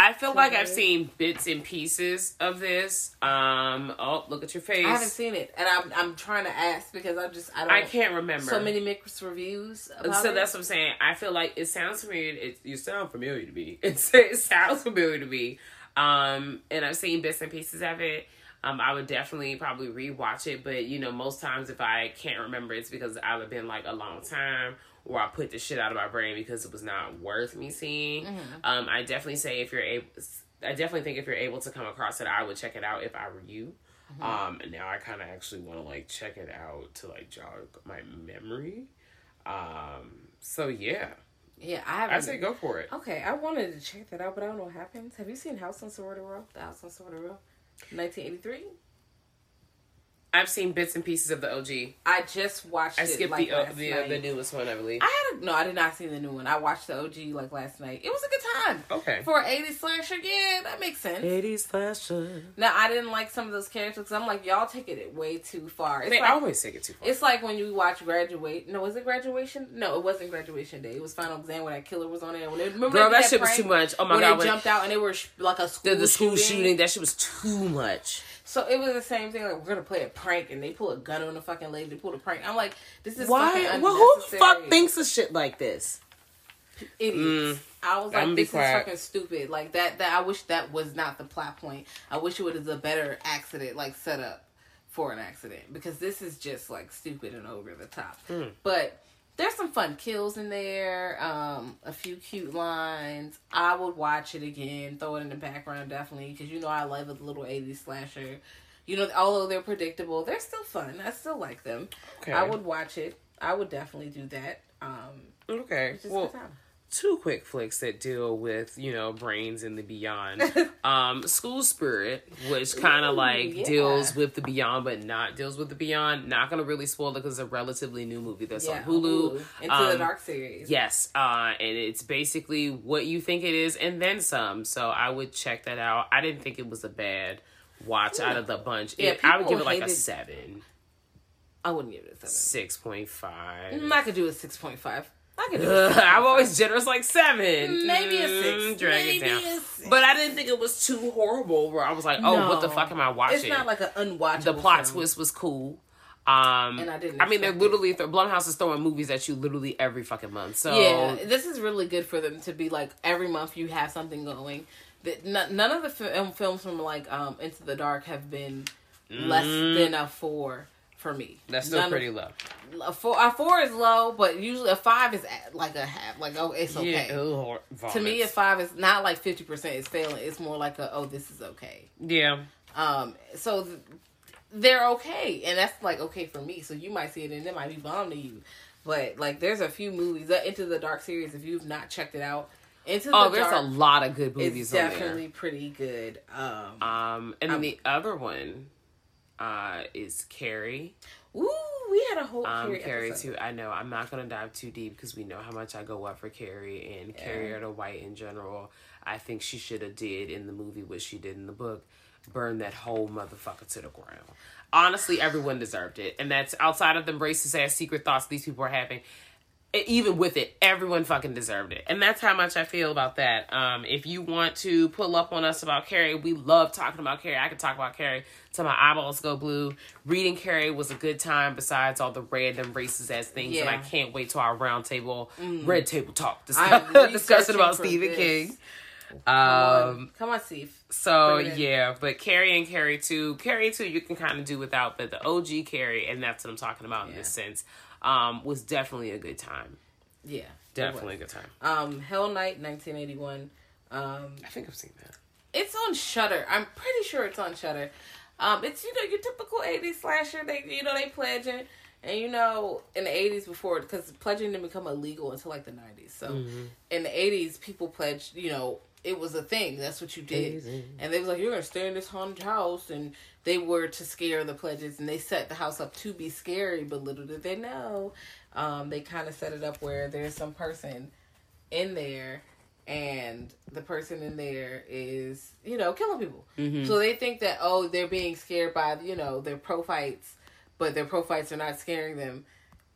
I feel like I've seen bits and pieces of this. Um, oh, look at your face. I haven't seen it, and I'm I'm trying to ask because I just I don't. I can't remember. So many mixed reviews. So it. that's what I'm saying. I feel like it sounds familiar. It you sound familiar to me. It's, it sounds familiar to me. Um, and I've seen bits and pieces of it. Um, I would definitely probably rewatch it, but you know, most times if I can't remember, it's because I've been like a long time or I put the shit out of my brain because it was not worth me seeing. Um, I definitely say if you're able, I definitely think if you're able to come across it, I would check it out if I were you. Um, and now I kind of actually want to like check it out to like jog my memory. Um, so yeah, yeah, I haven't. I say go for it. Okay, I wanted to check that out, but I don't know what happens. Have you seen House on Sorority Row? The House on Sorority Row, 1983. I've seen bits and pieces of the OG. I just watched I it. skipped like the last the, uh, night. the newest one, I believe. I had a, no, I did not see the new one. I watched the OG like last night. It was a good time. Okay. For an 80s slasher, yeah, that makes sense. 80s slasher. Now I didn't like some of those characters I'm like, y'all taking it way too far. It's They like, always take it too far. It's like when you watch Graduate. No, was it Graduation? No, it wasn't Graduation Day. It was Final Exam when that killer was on there. When they, remember Girl, they did that shit was too much. Oh my when God, They when- jumped out and they were sh- like a school the, the school shooting. shooting. that shit was too much. So it was the same thing. Like we're gonna play a prank, and they pull a gun on the fucking lady. They pull a prank. I'm like, this is Why? fucking Well, who the fuck thinks of shit like this? idiots. I was like, be this is fucking stupid. Like that. That I wish that was not the plot point. I wish it was a better accident, like set up for an accident, because this is just like stupid and over the top. Hmm. But there's some fun kills in there. Um, a few cute lines. I would watch it again. Throw it in the background definitely, because you know I love a little '80s slasher. You know, although they're predictable, they're still fun. I still like them. Okay. I would watch it. I would definitely do that. Um, Okay. it's just a Well, two quick flicks that deal with you know brains and the beyond um school spirit which kind of like yeah. deals with the beyond but not deals with the beyond not gonna really spoil it because it's a relatively new movie that's Yeah, on hulu Into the Um, Dark series. yes uh and it's basically what you think it is and then some so i would check that out i didn't think it was a bad watch out of the bunch Yeah, It- i would give it like a seven I wouldn't give it a seven. Six point five. Mm, I could do a six point five. I could do. A 6.5. I'm always generous, like seven. Maybe a six. Mm, Drag Maybe it down. a six. But I didn't think it was too horrible. Where I was like, oh, what the fuck am I watching? It's not like an unwatchable. the plot film. twist was cool. Um, And I didn't I mean, they're literally th- Blumhouse is throwing movies at you literally every fucking month. So Yeah, this is really good for them to be like every month you have something going. N- none of the film, films from like um Into the Dark have been less than a four for me. Mm. that's still None of- pretty low. A four, a four is low, but usually a five is like a half. Like oh, it's okay. Yeah, ugh, To me, a five is not like fifty percent is failing. It's more like a oh, this is okay. yeah. Um, so th- they're okay, and that's like okay for me. So you might see it, and it might be bomb to you. But like, there's a few movies. The Into the Dark series, if you've not checked it out, Into Oh, the there's Dark a lot of good movies on definitely pretty good. Um. Um, and then the other one uh is Carrie. ooh, we had a whole Um, Carrie Carrie episode. too. I know I'm not gonna dive too deep because we know how much I go up for Carrie and Carrie or the White in general. I think she should have did in the movie what she did in the book, burn that whole motherfucker to the ground. Honestly, everyone deserved it, and that's outside of the racist ass secret thoughts these people are having. Even with it, everyone fucking deserved it, and that's how much I feel about that. Um, if you want to pull up on us about Carrie, we love talking about Carrie. I could talk about Carrie till my eyeballs go blue. Reading Carrie was a good time. Besides all the random racist ass things, and I Mm. can't wait to our round table, red table talk I'm discuss, discussion about Stephen this. King. Come Um, on, come on, Steve. so Bring it in. yeah, but Carrie and Carrie too. Carrie too, you can kind of do without, but the OG Carrie, and that's what I'm talking about in this sense, um, was definitely a good time. Yeah, Definitely a good time. Um, Hell Night, 1981. Um, I think I've seen that. It's on Shudder. I'm pretty sure it's on Shudder. Um, it's you know your typical '80s slasher. They you know they pledging, and you know in the '80s before because pledging didn't become illegal until like the '90s. So in the '80s, people pledged. You know it was a thing. That's what you did, and they was like you're gonna stay in this haunted house, and they were to scare the pledges, and they set the house up to be scary. But little did they know, um, they kind of set it up where there's some person in there and the person in there is you know killing people. So they think that oh they're being scared by you know their pro fights but their pro fights are not scaring them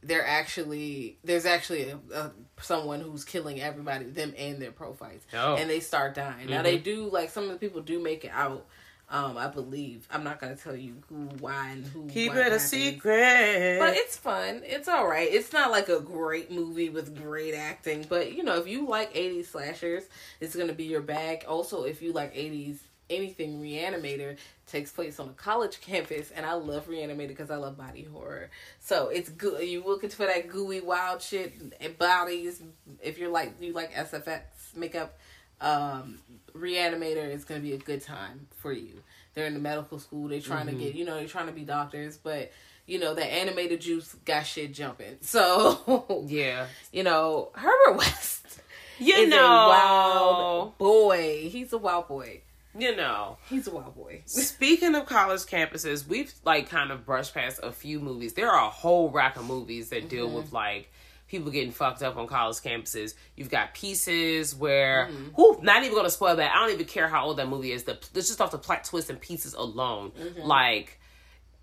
they're actually there's actually a, a, someone who's killing everybody them and their pro fights Oh. and they start dying now they do like some of the people do make it out um i believe i'm not gonna tell you who why and who Keep it a happens. secret. But it's fun. It's all right. It's not like a great movie with great acting, but you know, if you like 80s slashers, it's going to be your bag. Also, if you like 80s anything Reanimator takes place on a college campus and I love Reanimator because I love body horror. So, it's good. You looking for that gooey wild shit and bodies if you're like you like SFX makeup um Reanimator is going to be a good time for you. They're in the medical school. They're trying to get, you know, they're trying to be doctors, but you know, the animated juice got shit jumping. So, yeah, you know, Herbert West you know, wild boy. He's a wild boy. You know. He's a wild boy. Speaking of college campuses, we've like kind of brushed past a few movies. There are a whole rack of movies that deal Mm-hmm. with like people getting fucked up on college campuses. You've got Pieces, where Mm-hmm. not even gonna spoil that. I don't even care how old that movie is. The it's just off the plot twist and Pieces alone, Mm-hmm. like.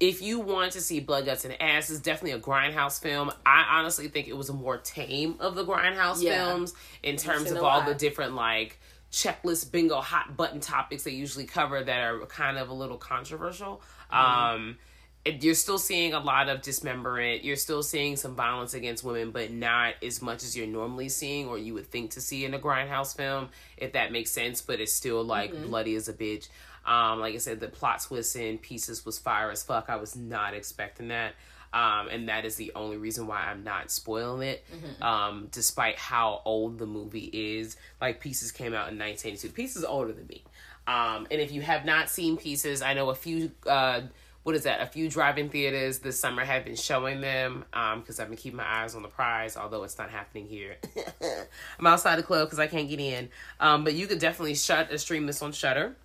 If you want to see blood, guts, and ass, it's definitely a grindhouse film. I honestly think it was a more tame of the grindhouse Yeah. films in terms of all lot. the different like checklist bingo hot button topics they usually cover that are kind of a little controversial. Um, it- you're still seeing a lot of dismemberment. You're still seeing some violence against women, but not as much as you're normally seeing or you would think to see in a grindhouse film, if that makes sense. But it's still like bloody as a bitch. Um, like I said, the plot twist in Pieces was fire as fuck. I was not expecting that. Um, and that is the only reason why I'm not spoiling it. Um, despite how old the movie is, like Pieces came out in 1982. Pieces is older than me. Um, and if you have not seen Pieces, I know a few. Uh, what is that? A few drive-in theaters this summer have been showing them because I've been keeping my eyes on the prize, although it's not happening here. I'm outside the club because I can't get in. Um, but you could definitely shut uh, stream this on Shudder.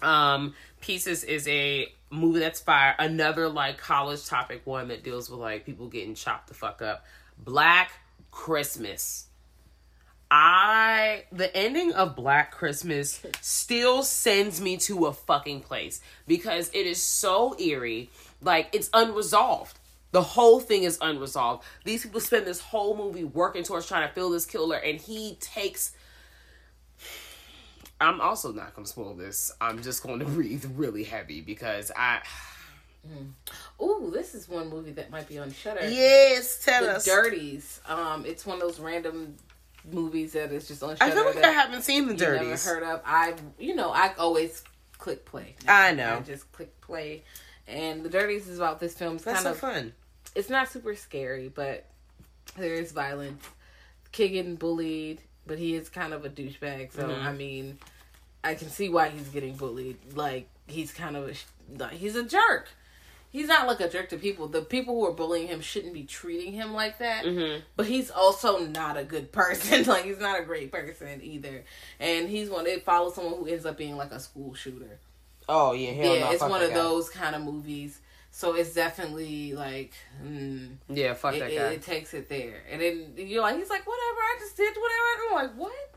Um, Pieces is a movie that's fire. Another like college topic one that deals with like people getting chopped the fuck up. Black Christmas. I the ending of Black Christmas still sends me to a fucking place because it is so eerie, like it's unresolved. The whole thing is unresolved. These people spend this whole movie working towards trying to fill this killer, and he takes. I'm also not going to spoil this. I'm just going to breathe really heavy because I. Ooh, this is one movie that might be on Shudder. Yes, tell The us. Dirties. Um, it's one of those random movies that is just on I Shudder. feel like I haven't seen the you never Dirties. heard of. I, you know, I always click play. I know. I just click play, and the Dirties is about this film. It's That's kind so of fun. it's not super scary, but there is violence. Kid getting bullied, but he is kind of a douchebag. So Mm-hmm. I mean, I can see why he's getting bullied. Like he's kind of a like, he's a jerk. He's not like a jerk to people. The people who are bullying him shouldn't be treating him like that. Mm-hmm. But he's also not a good person. like he's not a great person either. And he's one. It follows someone who ends up being like a school shooter Oh yeah, hell yeah, no, it's one of guy. those kind of movies. So it's definitely like, mm, Yeah, fuck it, that guy. it takes it there, and then you're like, he's like, whatever, I just did whatever. I'm like, what,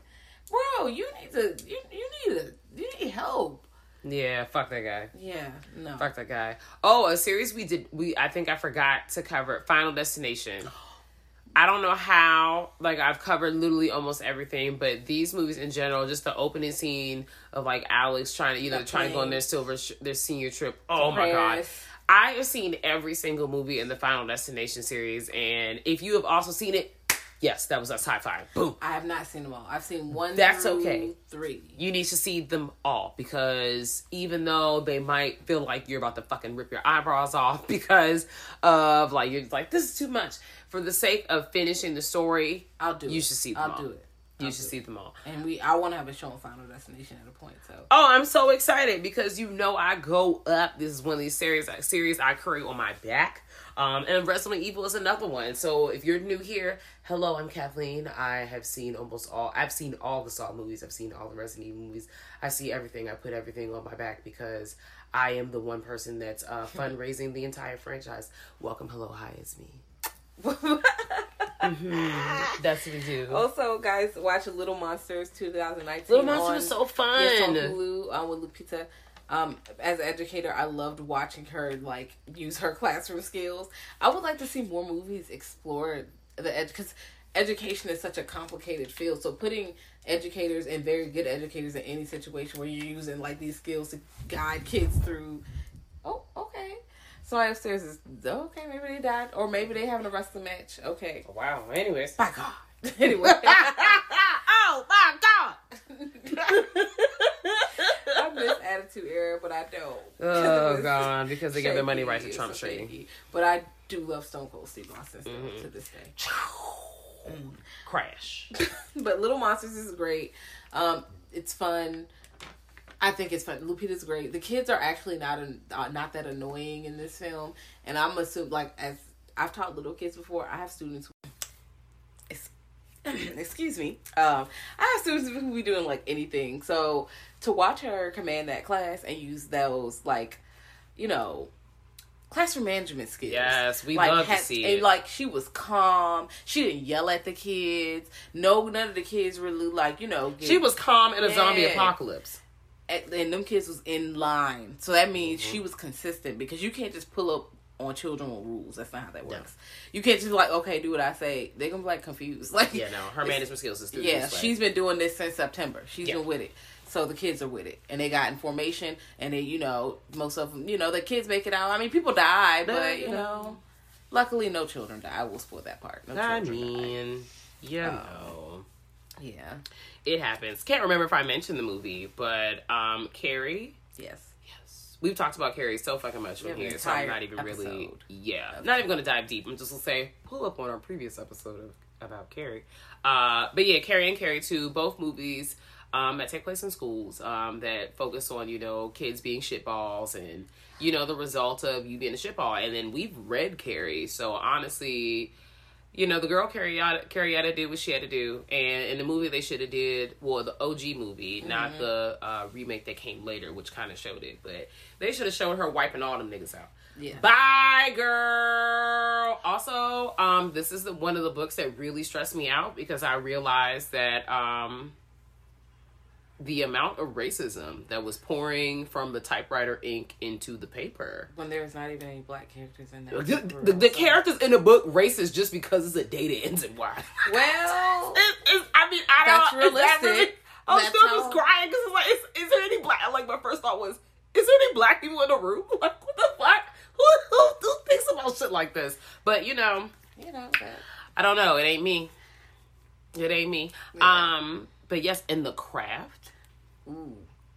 bro? You need to, you you need to, you need help. yeah, fuck that guy. Yeah, no, Fuck that guy. Oh, a series we did. We I think I forgot to cover Final Destination. I don't know how. Like I've covered literally almost everything, but these movies in general, just the opening scene of like Alex trying to you know trying to go on their silver sh- their senior trip. Oh my god. I have seen every single movie in the Final Destination series, and if you have also seen it, yes, that was us high five. Boom. I have not seen them all. I've seen one. That's okay. Three. you need to see them all because even though they might feel like you're about to fucking rip your eyebrows off because of like you're like this is too much for the sake of finishing the story I'll do. It. You it. should see them I'll all do it. You I'll should do see them all And we, I want to have a show on Final Destination at a point. So oh i'm so excited because you know i go up this is one of these series series i carry on my back um, and Resident Evil is another one. So if you're new here, hello, I'm Kathleen. I have seen almost all. I've seen all the Saw movies. I've seen all the Resident Evil movies. I see everything. I put everything on my back because I am the one person that's uh, fundraising the entire franchise. Welcome, hello, hi, it's me. Mm-hmm. That's what we do. Also, guys, watch Little Monsters 2019. Little Monsters was so fun. Yes, on Hulu um, with Lupita. Um, as an educator, I loved watching her like use her classroom skills. I would like to see more movies explore the ed because education is such a complicated field. So putting educators and very good educators in any situation where you're using like these skills to guide kids through. Oh, okay. Somebody upstairs is okay. Maybe they died, or maybe they having a wrestling match. Okay. wow. Anyways. By God. anyway. oh my god. I miss Attitude Era, but I don't. Oh god, because they give their money right to Trump so Shady. But I do love Stone Cold Steve Austin Mm-hmm. to this day. Crash. But Little Monsters is great. Um, it's fun. I think it's fun. Lupita's great. The kids are actually not an, uh, not that annoying in this film, and I'm assuming like as I've taught little kids before, I have students. Who, excuse me. Um, I have students who be doing like anything. So to watch her command that class and use those like, you know, classroom management skills. Yes, we love to see and, it. Like she was calm. She didn't yell at the kids. No, none of the kids really like you know. get- She was calm in a zombie apocalypse. And them kids was in line. So that means Mm-hmm. she was consistent because you can't just pull up on children with rules. That's not how that works. You can't just like, okay, do what I say. They're gonna be like confused. Like Yeah, no, her management skills is through Yeah, this she's been doing this since September. She's Yeah. been with it. So the kids are with it, and they got information, and they, you know, most of them, you know, the kids make it out. I mean, people die, Yeah, but you yeah. know, luckily no children die. I will spoil that part. No I children die. mean, you know. yeah, It happens. Can't remember if I mentioned the movie, but um Carrie yes. Yes. We've talked about Carrie so fucking much from here, so I'm not even really, yeah, not even going to dive deep. I'm just gonna say pull up on our previous episode of about Carrie. Uh, but yeah, Carrie and Carrie two, both movies um, that take place in schools um, that focus on you know kids being shitballs and you know the result of you being a shitball. And then we've read Carrie, so honestly, you know the girl Carietta Carietta did what she had to do, and in the movie they should have did well the OG movie, not the uh, remake that came later, which kind of showed it, but they should have shown her wiping all them niggas out. Yeah. Bye, girl. Also, um, this is the one of the books that really stressed me out because I realized that um, the amount of racism that was pouring from the typewriter ink into the paper. When there's not even any black characters in The, that. the, the characters in the book racist just because it's a day that ends in Y. Well, It, it's, I mean, I That's don't. realistic. really- I was That's still just crying because it's like, is, is there any black? Like my first thought was, is there any black people in the room? Like what the fuck? Who, who, who thinks about shit like this? But you know, you know that. I don't know. It ain't me. It ain't me. Um, but yes, in the craft. Ooh,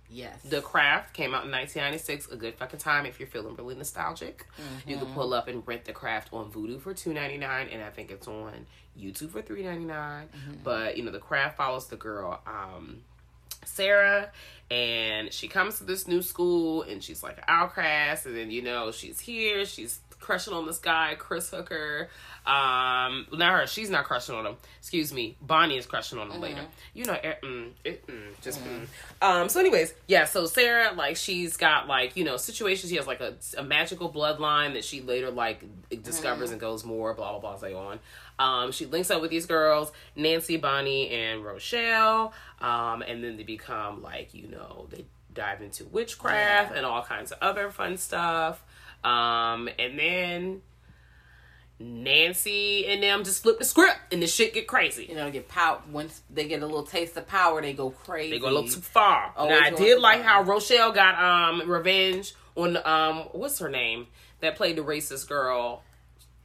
yes. The Craft came out in 1996. A good fucking time if you're feeling really nostalgic. You can pull up and rent The Craft on Vudu for $2.99, and I think it's on YouTube for $3.99. But you know, The Craft follows the girl, um, Sarah, and she comes to this new school, and she's like an outcast, and then you know she's here, she's crushing on this guy, Chris Hooker. Um, not her. She's not crushing on him. Excuse me. Bonnie is crushing on him later. You know, eh, mm, it, mm, just. Mm. Um. So, anyways, yeah. So Sarah, like, she's got like you know situations. She has like a, a magical bloodline that she later like discovers and goes more. Blah blah blah. So on. Um. She links up with these girls, Nancy, Bonnie, and Rochelle. Um. And then they become like you know they dive into witchcraft and all kinds of other fun stuff. Um. And then. Nancy and them just flip the script and the shit get crazy. you know, get power. Once they get a little taste of power, they go crazy. They go a little too far. Now I did like how Rochelle got um revenge on um what's her name that played the racist girl.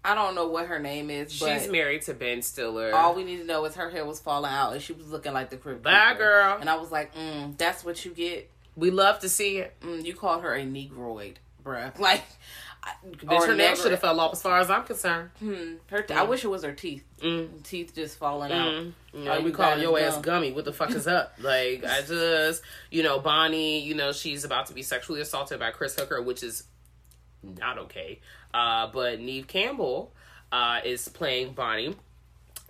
I don't know what her name is, but She's married to Ben Stiller. all we need to know is her hair was falling out and she was looking like the crib. Bye, girl. And I was like, mm, that's what you get. we love to see it. Mm, you called her a negroid, bruh. Like, Bitch, her neck should have fell off as far as I'm concerned. Her, I wish it was her teeth. Mm. Teeth just falling out. You Are know, we call your ass gum? gummy. What the fuck is up? Like, I just, you know, Bonnie, you know, she's about to be sexually assaulted by Chris Hooker, which is not okay. Uh, but Neve Campbell uh, is playing Bonnie,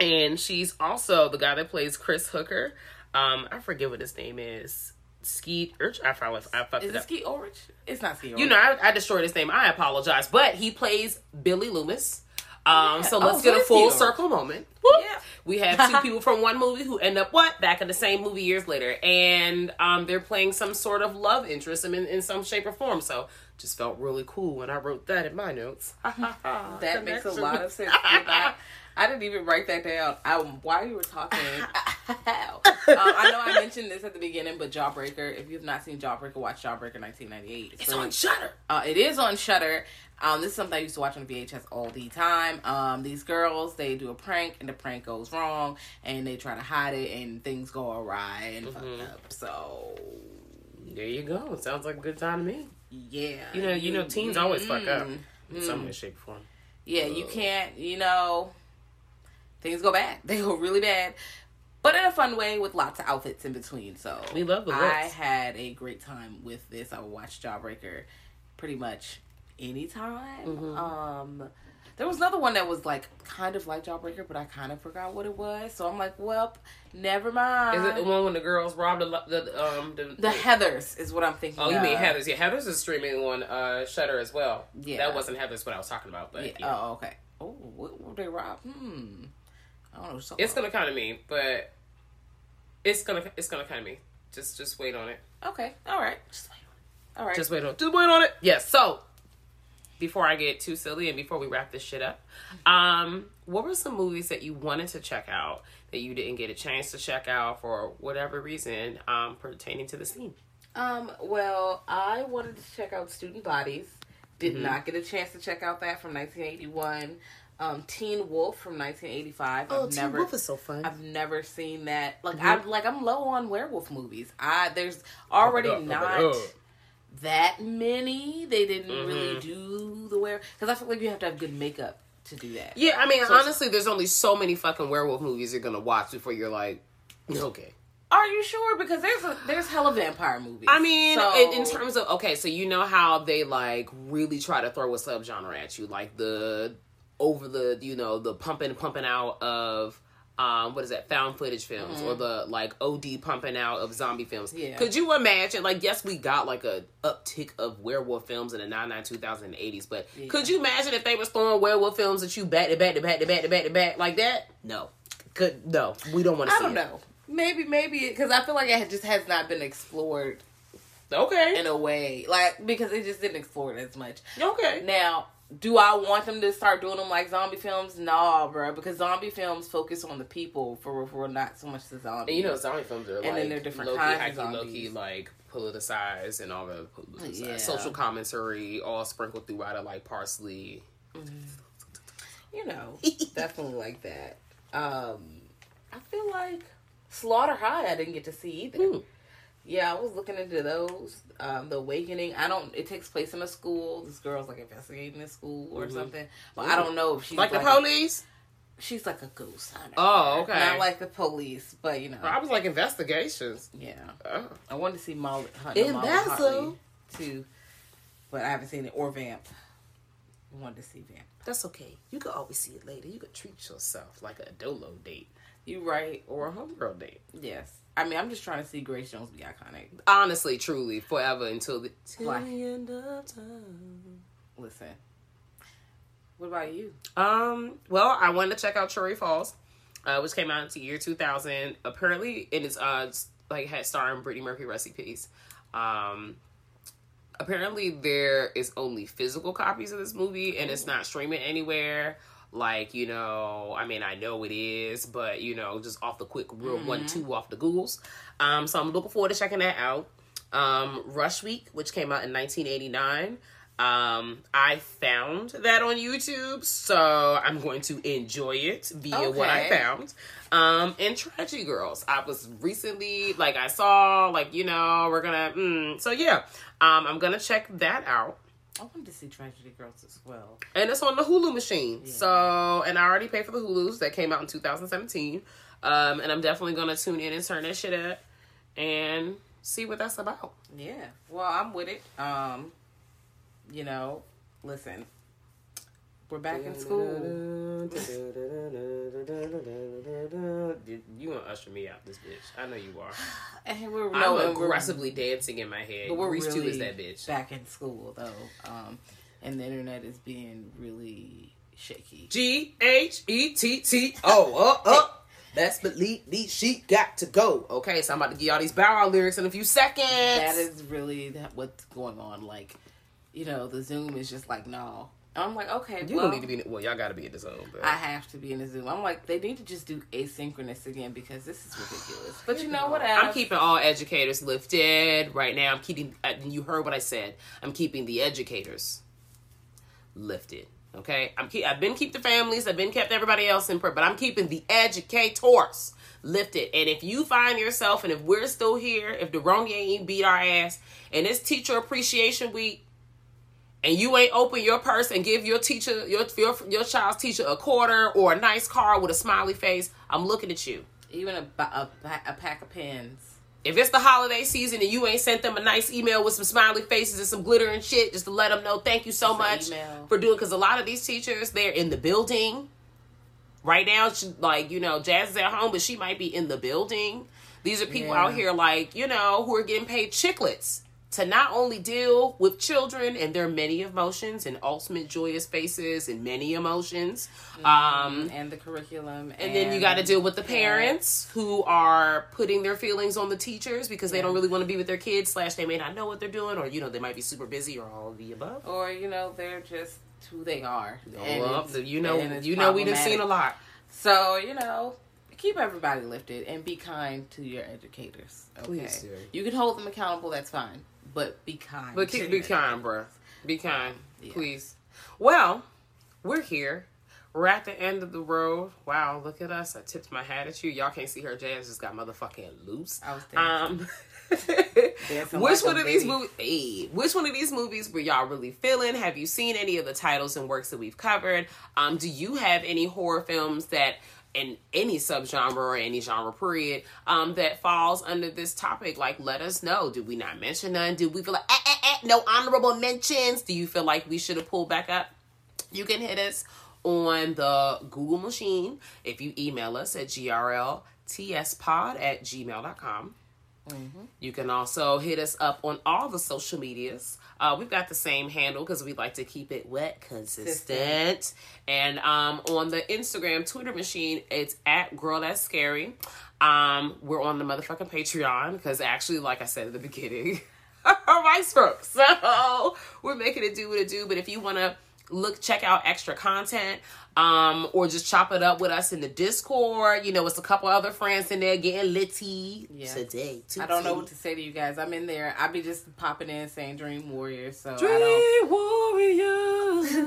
and she's also the guy that plays Chris Hooker. Um, I forget what his name is. Skeet Urch. I probably I fucked Is it it up. Ski Orich? It's not Orich. You know, I, I destroyed his name. I apologize, but he plays Billy Loomis. Um, so let's Oh, get a full circle moment. Yeah. We have two people from one movie who end up what back in the same movie years later, and um, they're playing some sort of love interest in, in some shape or form. So just felt really cool when I wrote that in my notes. That makes a lot of sense. I, didn't even write that down. I, while you were talking, um, I know I mentioned this at the beginning, but Jawbreaker. If you've not seen Jawbreaker, watch Jawbreaker 1998. It's really- on Shudder. Uh, it is on Shudder. Um, this is something I used to watch on VHS all the time. Um, these girls they do a prank and the prank goes wrong, and they try to hide it, and things go awry and fuck up. So There you go. Sounds like a good time to me. yeah, You know, you know, teens always fuck up Mm. in some way, shape, or form. Yeah, you can't, you know, things go bad. They go really bad. But in a fun way with lots of outfits in between. So We love the I had a great time with this. I would watch Jawbreaker pretty much anytime. Mm-hmm. Um there was another one that was like kind of like Jawbreaker, but I kind of forgot what it was. So I'm like, well, never mind. Is it the one when the girls robbed the the um the, the Heathers is what I'm thinking. Oh, you mean. Heathers? Yeah, Heathers is streaming on uh, Shudder as well. Yeah. that wasn't Heathers what I was talking about, but Yeah. yeah. Oh, okay. Oh, what were they robbed? Hmm. I don't know. It's gonna kind of me, but it's gonna it's gonna kind of me. Just just wait on it. Okay. All right. Just wait. On it. All right. Just wait on. Just wait on it. Yes. So before I get too silly and before we wrap this shit up, um, what were some movies that you wanted to check out that you didn't get a chance to check out for whatever reason um, pertaining to the scene? Um, well, I wanted to check out Student Bodies. Did Mm-hmm. not get a chance to check out that from 1981. Um, Teen Wolf from 1985. I've never, is so fun. I've never seen that. Like Mm-hmm. I'm like I'm low on werewolf movies. I there's already Pump up, not it that many. They didn't Mm-hmm. really do the were because I feel like you have to have good makeup to do that. Yeah, I mean, So- honestly, there's only so many fucking werewolf movies you're gonna watch before you're like, okay. Are you sure? Because there's a there's hella vampire movies. I mean, So- in, in terms of okay, so you know how they like really try to throw a subgenre at you, like the over the you know the pumping pumping out of um what is that found footage films or the like OD pumping out of zombie films. Yeah. Could you imagine? Like, yes, we got like a uptick of werewolf films in the 99, 2000, and 80s, but could you imagine if they was throwing werewolf films at you back to back to back to back to back to back like that? No. Could no, we don't want to I don't it. know. maybe maybe because I feel like it just has not been explored Okay. in a way, like because it just didn't explore it as much. Okay. Now, do I want them to start doing them like zombie films? No, bro, because zombie films focus on the people for for not so much the zombies. And you know, zombie films are And like then they're different low key, kinds high of key, low key, like politicized and all the Yeah. social commentary, all sprinkled throughout it, like parsley. you know, definitely like that. Um, I feel like Slaughter High I didn't get to see either. Yeah, I was looking into those. Um, the Awakening. I don't. It takes place in a school. This girl's like investigating a school or something. But I don't know if she's Mm-hmm. Like, like the police. she's like a ghost hunter. Oh, okay. Not like the police, but you know. I was like investigations. Yeah, Oh. I wanted to see Molly Hunter, Molly Embezzle. Too, but I haven't seen it or Vamp. I wanted to see Vamp. That's okay. You could always see it later. You could treat yourself like a dolo date You right? or a homegirl date. Yes. I mean, I'm just trying to see Grace Jones be iconic. Honestly, truly, forever until the, till Why? the end of time. Listen. What about you? Um, well, I wanted to check out Cherry Falls, uh, which came out into year 2000. Apparently, and it is uh s- like had starring Brittany Murphy recipes. Um, apparently there is only physical copies of this movie, and it's not streaming anywhere. Like you know, I mean, I know it is, but you know, just off the quick real one two off the Googles. Um, so I'm looking forward to checking that out. Um, Rush Week, which came out in 1989. Um, I found that on YouTube, so I'm going to enjoy it via what I found. Um, and Tragedy Girls, I was recently like I saw like you know we're gonna mm, so yeah, um, I'm gonna check that out. I wanted to see Tragedy Girls as well. And it's on the Hulu machine. So, and I already paid for the Hulus that came out in 2017. Um, and I'm definitely gonna tune in and turn that shit up and see what that's about. Yeah. Well, I'm with it. Um, you know, listen. We're back in school. You gonna usher me out this bitch? I know you are. And we're I'm no, and we're- aggressively dancing in my head. but we're Reese too really is that bitch. back in school though. Um, and the internet is being really shaky. G H E T T O. Uh, uh. Best believe these she got to go. Okay, so I'm about to give y'all these Bow Wow lyrics in a few seconds. That is really that- what's going on. Like, you know, the Zoom is just like no. I'm like, okay, You well, don't need to be. In, well, y'all got to be in the zone. But I have to be in the Zoom. I'm like, they need to just do asynchronous again because this is ridiculous. But you know what? I'm keeping all educators lifted right now. I'm keeping. uh, You heard what I said. I'm keeping the educators lifted. Okay. I'm keep. I've been keep the families. I've been kept everybody else in prayer, but I'm keeping the educators lifted. And if you find yourself, and if we're still here, if the wrong ain't beat our ass, and it's Teacher Appreciation Week, and you ain't open your purse and give your teacher your your your child's teacher a quarter or a nice card with a smiley face, I'm looking at you. even a, a, a pack of pens. If it's the holiday season and you ain't sent them a nice email with some smiley faces and some glitter and shit, just to let them know thank you so much for doing. Because a lot of these teachers, they're in the building right now. she- Like you know, Jazz is at home, but she might be in the building. These are people Yeah. out here, like you know, who are getting paid chiclets to not only deal with children and their many emotions and ultimate joyous faces and many emotions. Um, and the curriculum. and then you got to deal with the parents who are putting their feelings on the teachers because they don't really want to be with their kids. Slash, they may not know what they're doing, or you know, they might be super busy, or all of the above. Or, you know, they're just who they are. And Well, you know, and you know, we have seen a lot. So, you know, keep everybody lifted and be kind to your educators. Okay. Please. You can hold them accountable, that's fine. But be kind. But keep, be kind, bruh. Be kind, Yeah. please. Well, we're here. We're at the end of the road. Wow, look at us. I tipped my hat at you. Y'all can't see her. Jazz just got motherfucking loose. I was. Um, which like one of these movies? Hey, which one of these movies were y'all really feeling? Have you seen any of the titles and works that we've covered? Um, do you have any horror films that in any subgenre or any genre period um that falls under this topic? Like, let us know. Did we not mention none? Did we feel like eh, eh, eh, no honorable mentions? Do you feel like we should have pulled back up? You can hit us on the Google machine if you email us at grltspod at gmail.com. You can also hit us up on all the social medias. Uh, we've got the same handle because we like to keep it wet, consistent. And um, on the Instagram, Twitter machine, it's at Girl That's Scary. Um, we're on the motherfucking Patreon because actually, like I said at the beginning, our vice broke. So we're making it do what it do. But if you want to look, check out extra content, um, or just chop it up with us in the Discord. You know, it's a couple other friends in there getting litty Yeah. today. I don't know what to say to you guys. I'm in there. I be just popping in saying Dream Warrior. So Dream Warriors.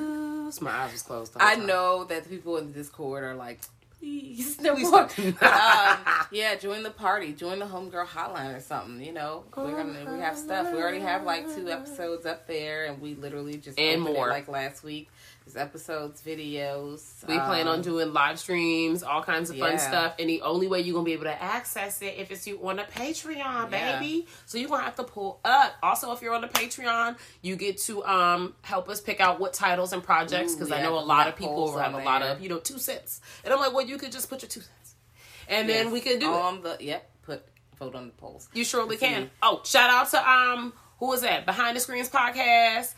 My eyes was closed. I time. know that the people in the Discord are like, please, no Please more. But, um, yeah, join the party. Join the homegirl hotline or something. You know, we're gonna we have stuff. We already have like two episodes up there, and we literally just And opened it, more. like last week. There's episodes, videos. We plan on um, doing live streams, all kinds of fun stuff. And the only way you're gonna be able to access it if it's you on a Patreon, Yeah. baby. So you're gonna have to pull up. Also, if you're on the Patreon, you get to um help us pick out what titles and projects because Ooh, I know a lot of people have a on lot of you know two cents, and I'm like, well, you could just put your two cents, and then we could do it. on the yep. Put vote on the polls. You surely can. Oh, shout out to um who was that? Behind the Screens podcast,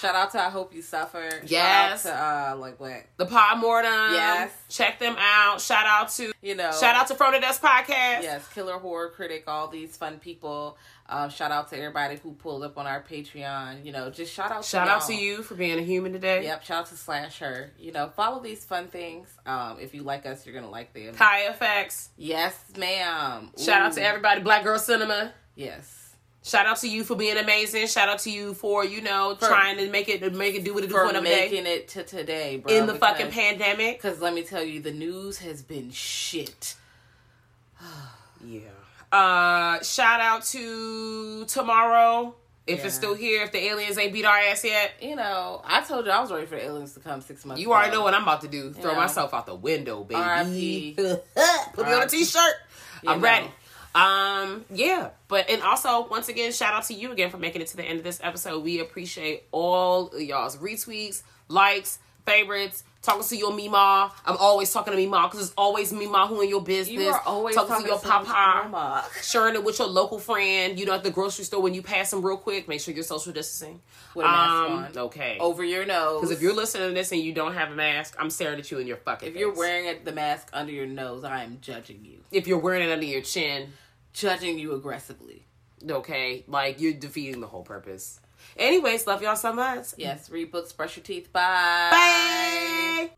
Shout out to I Hope You Suffer. Yes. Shout out to uh like what the Pod Mortem. Yes. check them out. Shout out to you know. shout out to From the Desk podcast. Yes, Killer Horror Critic, all these fun people. Um, shout out to everybody who pulled up on our Patreon. You know, just shout out. Shout to out to y'all. for being a human today. Yep, shout out to Slash Her. You know, follow these fun things. Um, if you like us, you're gonna like them. Kaya Effects. Yes, ma'am. Shout out to everybody. Black Girl Cinema. Yes. Shout out to you for being amazing. Shout out to you for you know trying to make it make it do what it do For for another day making it to today, bro. in the fucking pandemic. Because let me tell you, the news has been shit. Yeah. Uh, shout out to tomorrow. If it's still here, if the aliens ain't beat our ass yet, You know, I told you I was ready for the aliens to come six months. you already ago. know what I'm about to do. Throw Yeah. myself out the window, baby. Put me on a t-shirt. You I'm know. ready. Um, yeah, but and also once again, shout out to you again for making it to the end of this episode. We appreciate all y'all's retweets, likes, favorites. Talking to your Mima. I'm always talking to Mima because it's always Mima who in your business. You are always talking, to your papa. Sharing it with your local friend. You know, at the grocery store when you pass them real quick, make sure you're social distancing. With a mask um, on. Okay. over your nose. Because if you're listening to this and you don't have a mask, I'm staring at you in your fucking. if you're wearing it, the mask under your nose, I am judging you, if you're wearing it under your chin, judging you aggressively. okay, like you're defeating the whole purpose. Anyways, love y'all so much. Yes, read books, brush your teeth. Bye. Bye.